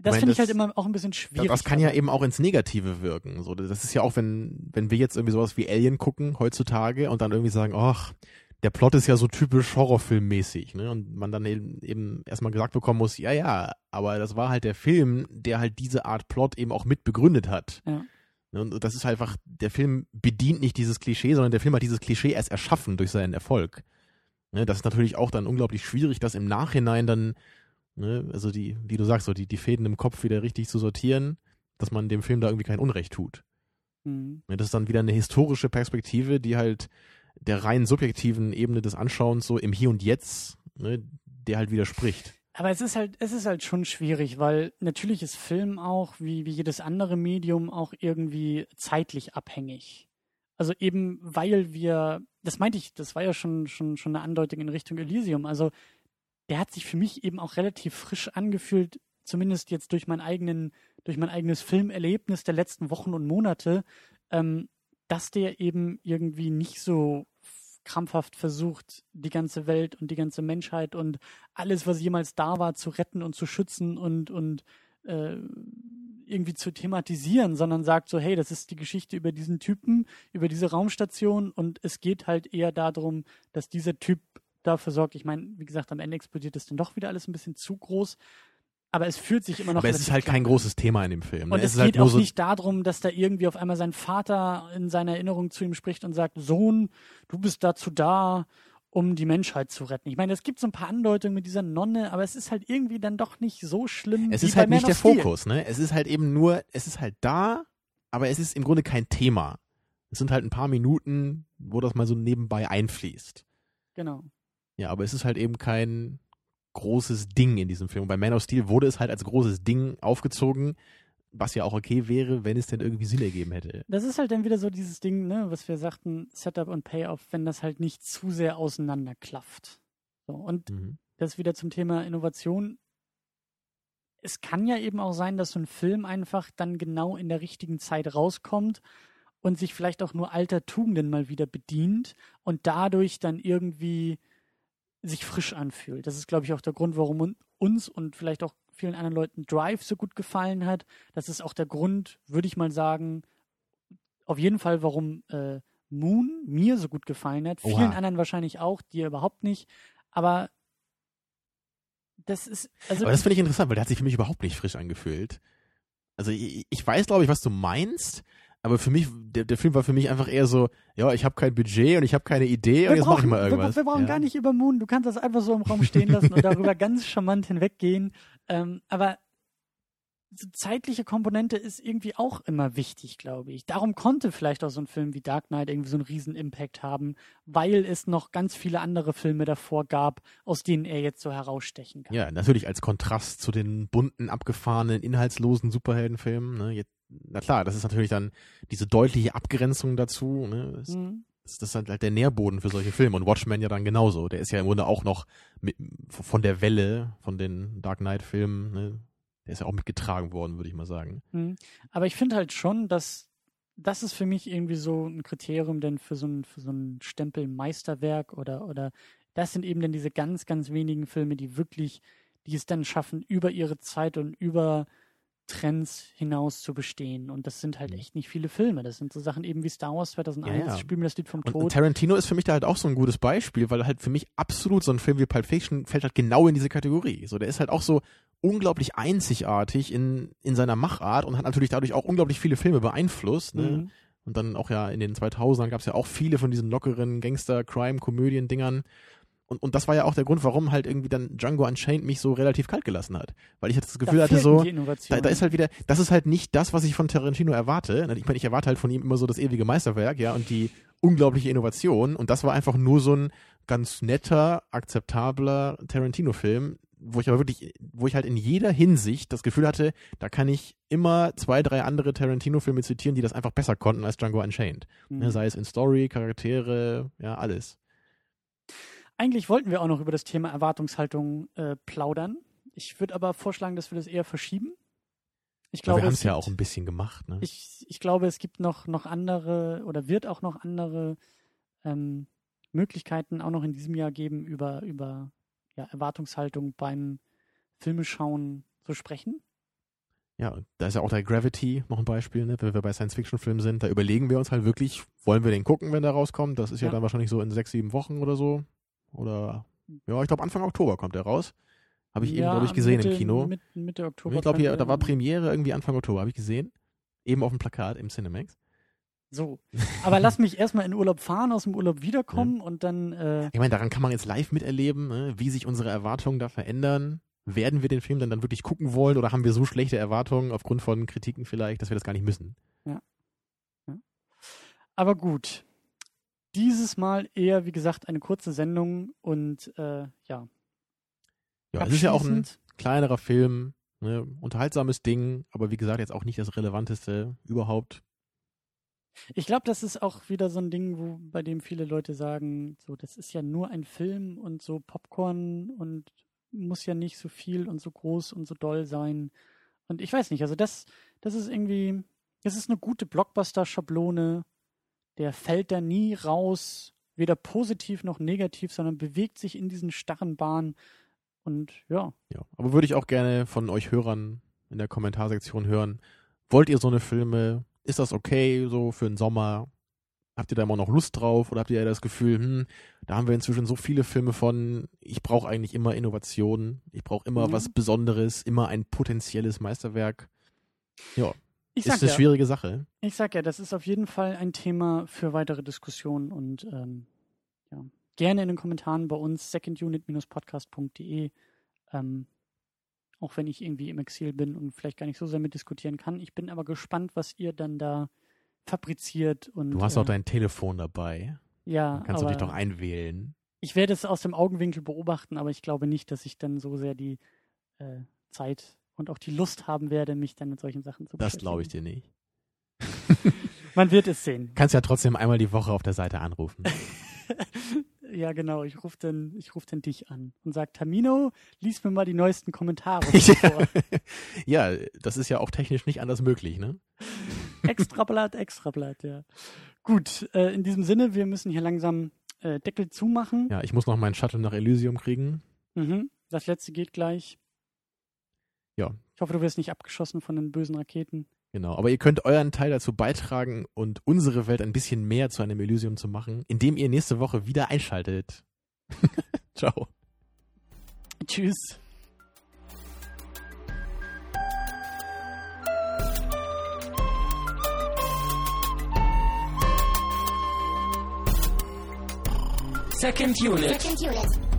das finde ich halt immer auch ein bisschen schwierig. das kann ja eben auch ins Negative wirken. So, das ist ja auch, wenn, wenn wir jetzt irgendwie sowas wie Alien gucken heutzutage und dann irgendwie sagen, ach, der Plot ist ja so typisch Horrorfilmmäßig, ne? Und man dann eben, eben erstmal gesagt bekommen muss, ja, ja, aber das war halt der Film, der halt diese Art Plot eben auch mit begründet hat. Ja. Ne, Und das ist einfach, der Film bedient nicht dieses Klischee, sondern der Film hat dieses Klischee erst erschaffen durch seinen Erfolg. Ne, das ist natürlich auch dann unglaublich schwierig, das im Nachhinein dann, ne, also die, wie du sagst, so die, die Fäden im Kopf wieder richtig zu sortieren, dass man dem Film da irgendwie kein Unrecht tut. Mhm. Das ist dann wieder eine historische Perspektive, die halt der rein subjektiven Ebene des Anschauens so im Hier und Jetzt, ne, der halt widerspricht. Aber es ist halt, es ist halt schon schwierig, weil natürlich ist Film auch, wie, wie jedes andere Medium, auch irgendwie zeitlich abhängig. Also eben, weil wir, das meinte ich, das war ja schon, schon, schon eine Andeutung in Richtung Elysium. Also der hat sich für mich eben auch relativ frisch angefühlt, zumindest jetzt durch mein eigenen, durch mein eigenes Filmerlebnis der letzten Wochen und Monate, ähm, dass der eben irgendwie nicht so krampfhaft versucht, die ganze Welt und die ganze Menschheit und alles, was jemals da war, zu retten und zu schützen und, und äh, irgendwie zu thematisieren, sondern sagt so, hey, das ist die Geschichte über diesen Typen, über diese Raumstation und es geht halt eher darum, dass dieser Typ dafür sorgt. Ich meine, wie gesagt, am Ende explodiert das dann doch wieder alles ein bisschen zu groß, aber es fühlt sich immer noch Aber es ist halt kein großes Thema in dem Film. Ne? Und es, ist halt geht nur auch so, nicht darum, dass da irgendwie auf einmal sein Vater in seiner Erinnerung zu ihm spricht und sagt, Sohn, du bist dazu da, um die Menschheit zu retten. Ich meine, es gibt so ein paar Andeutungen mit dieser Nonne, aber es ist halt irgendwie dann doch nicht so schlimm. es ist halt nicht der. Fokus, ne? Es ist halt eben nur, es ist halt da, aber es ist im Grunde kein Thema. Es sind halt ein paar Minuten, wo das mal so nebenbei einfließt. Genau. Ja, aber es ist halt eben kein großes Ding in diesem Film. Und bei Man of Steel wurde es halt als großes Ding aufgezogen, was ja auch okay wäre, wenn es denn irgendwie Sinn ergeben hätte. Das ist halt dann wieder so dieses Ding, ne, was wir sagten, Setup und Payoff, wenn das halt nicht zu sehr auseinanderklafft. So, und Mhm. das wieder zum Thema Innovation. Es kann ja eben auch sein, dass so ein Film einfach dann genau in der richtigen Zeit rauskommt und sich vielleicht auch nur alter Tugenden mal wieder bedient und dadurch dann irgendwie sich frisch anfühlt. Das ist, glaube ich, auch der Grund, warum un- uns und vielleicht auch vielen anderen Leuten Drive so gut gefallen hat. Das ist auch der Grund, würde ich mal sagen, auf jeden Fall, warum äh, Moon mir so gut gefallen hat. Oha. Vielen anderen wahrscheinlich auch, dir überhaupt nicht. Aber das ist, also Aber das finde ich interessant, weil der hat sich für mich überhaupt nicht frisch angefühlt. Also ich, ich weiß, glaube ich, was du meinst, aber für mich, der, der Film war für mich einfach eher so, ja, ich habe kein Budget und ich habe keine Idee und jetzt mache ich mal wir, irgendwas. wir brauchen ja. gar nicht über Moon. Du kannst das einfach so im Raum stehen lassen und darüber [LAUGHS] ganz charmant hinweggehen. Ähm, aber so zeitliche Komponente ist irgendwie auch immer wichtig, glaube ich. Darum konnte vielleicht auch so ein Film wie Dark Knight irgendwie so einen riesen Impact haben, weil es noch ganz viele andere Filme davor gab, aus denen er jetzt so herausstechen kann. Ja, natürlich als Kontrast zu den bunten, abgefahrenen, inhaltslosen Superheldenfilmen. Ne? Jetzt, na klar, das ist natürlich dann diese deutliche Abgrenzung dazu. Ne? Das, Mhm. das, ist halt der Nährboden für solche Filme. Und Watchmen ja dann genauso. Der ist ja im Grunde auch noch mit, von der Welle von den Dark Knight-Filmen, ne? der ist ja auch mitgetragen worden, würde ich mal sagen. Mhm. Aber ich finde halt schon, dass das ist für mich irgendwie so ein Kriterium denn für so ein, für so ein Stempel Meisterwerk oder, oder das sind eben dann diese ganz, ganz wenigen Filme, die wirklich, die es dann schaffen, über ihre Zeit und über Trends hinaus zu bestehen. Und das sind halt Mhm. echt nicht viele Filme. Das sind so Sachen eben wie Star Wars 2001, Ja, ja. Spiel mir das Lied vom Und, und Tod. Tarantino ist für mich da halt auch so ein gutes Beispiel, weil halt für mich absolut so ein Film wie Pulp Fiction fällt halt genau in diese Kategorie. So, der ist halt auch so unglaublich einzigartig in, in seiner Machart und hat natürlich dadurch auch unglaublich viele Filme beeinflusst. Ne? Mhm. Und dann auch ja in den 2000ern gab es ja auch viele von diesen lockeren Gangster-Crime-Komödien-Dingern. Und, und das war ja auch der Grund, warum halt irgendwie dann Django Unchained mich so relativ kalt gelassen hat. Weil ich halt das Gefühl da hatte so, da, da ist halt wieder, das ist halt nicht das, was ich von Tarantino erwarte. Ich meine, ich erwarte halt von ihm immer so das ewige Meisterwerk, ja, und die unglaubliche Innovation. Und das war einfach nur so ein ganz netter, akzeptabler Tarantino-Film, wo ich aber wirklich, wo ich halt in jeder Hinsicht das Gefühl hatte, da kann ich immer zwei, drei andere Tarantino-Filme zitieren, die das einfach besser konnten als Django Unchained. Mhm. Ne, sei es in Story, Charaktere, ja, alles. Eigentlich wollten wir auch noch über das Thema Erwartungshaltung äh, plaudern. Ich würde aber vorschlagen, dass wir das eher verschieben. Ich glaube, wir haben es ja auch ein bisschen gemacht, ne? ich, ich glaube, es gibt noch, noch andere oder wird auch noch andere ähm, Möglichkeiten auch noch in diesem Jahr geben, über, über ja, Erwartungshaltung beim Filmeschauen zu sprechen. Ja, da ist ja auch der Gravity noch ein Beispiel, ne? wenn wir bei Science-Fiction-Filmen sind, da überlegen wir uns halt wirklich, wollen wir den gucken, wenn der rauskommt? Das ist ja, Ja. dann wahrscheinlich so in sechs, sieben Wochen oder so. Oder, ja, ich glaube Anfang Oktober kommt der raus. Habe ich eben, glaube ich, gesehen Mitte, im Kino. Mit, Mitte Oktober. ich glaube, hier, da war Premiere irgendwie Anfang Oktober, habe ich gesehen. Eben auf dem Plakat im Cinemax. So. [LAUGHS] Aber lass mich erstmal in Urlaub fahren, aus dem Urlaub wiederkommen und dann. Äh, Ich meine, daran kann man jetzt live miterleben, ne? wie sich unsere Erwartungen da verändern. Werden wir den Film dann, dann wirklich gucken wollen oder haben wir so schlechte Erwartungen aufgrund von Kritiken vielleicht, dass wir das gar nicht müssen? aber gut. Dieses Mal eher, wie gesagt, eine kurze Sendung und äh, ja. Ja, es ist ja auch ein kleinerer Film, ne, unterhaltsames Ding, aber wie gesagt, jetzt auch nicht das Relevanteste überhaupt. Ich glaube, das ist auch wieder so ein Ding, wo, bei dem viele Leute sagen, so, das ist ja nur ein Film und so Popcorn und muss ja nicht so viel und so groß und so doll sein. Und ich weiß nicht, also das, das ist irgendwie, das ist eine gute Blockbuster-Schablone. Der fällt da nie raus, weder positiv noch negativ, sondern bewegt sich in diesen starren Bahnen. Und ja, Ja, aber würde ich auch gerne von euch Hörern in der Kommentarsektion hören. Wollt ihr so eine Filme? Ist das okay so für den Sommer? Habt ihr da immer noch Lust drauf oder habt ihr das Gefühl, hm, da haben wir inzwischen so viele Filme von, ich brauche eigentlich immer Innovation, ich brauche immer Mhm. was Besonderes, immer ein potenzielles Meisterwerk. Ja, ich ist eine ja, schwierige Sache. Ich sag ja, das ist auf jeden Fall ein Thema für weitere Diskussionen und ähm, ja, gerne in den Kommentaren bei uns secondunit-podcast.de. Ähm, auch wenn ich irgendwie im Exil bin und vielleicht gar nicht so sehr mitdiskutieren kann. Ich bin aber gespannt, was ihr dann da fabriziert und Du hast äh, auch dein Telefon dabei. ja, Dann kannst du dich doch einwählen. ich werde es aus dem Augenwinkel beobachten, aber ich glaube nicht, dass ich dann so sehr die äh, Zeit und auch die Lust haben werde, mich dann mit solchen Sachen zu Das beschäftigen. glaube ich dir nicht. [LAUGHS] Man wird es sehen. Kannst ja trotzdem einmal die Woche auf der Seite anrufen. [LAUGHS] Ja, genau. Ich rufe dann, ich ruf dann dich an und sag, Tamino, lies mir mal die neuesten Kommentare [LAUGHS] vor. ja, das ist ja auch technisch nicht anders möglich, ne? Extrablatt, Extrablatt, ja. Gut, äh, in diesem Sinne, wir müssen hier langsam äh, Deckel zumachen. Ja, ich muss noch meinen Shuttle nach Elysium kriegen. Mhm. Das letzte geht gleich. Ja. Ich hoffe, du wirst nicht abgeschossen von den bösen Raketen. Genau, aber ihr könnt euren Teil dazu beitragen und unsere Welt ein bisschen mehr zu einem Elysium zu machen, indem ihr nächste Woche wieder einschaltet. [LAUGHS] Ciao. Tschüss. Second unit. Second unit.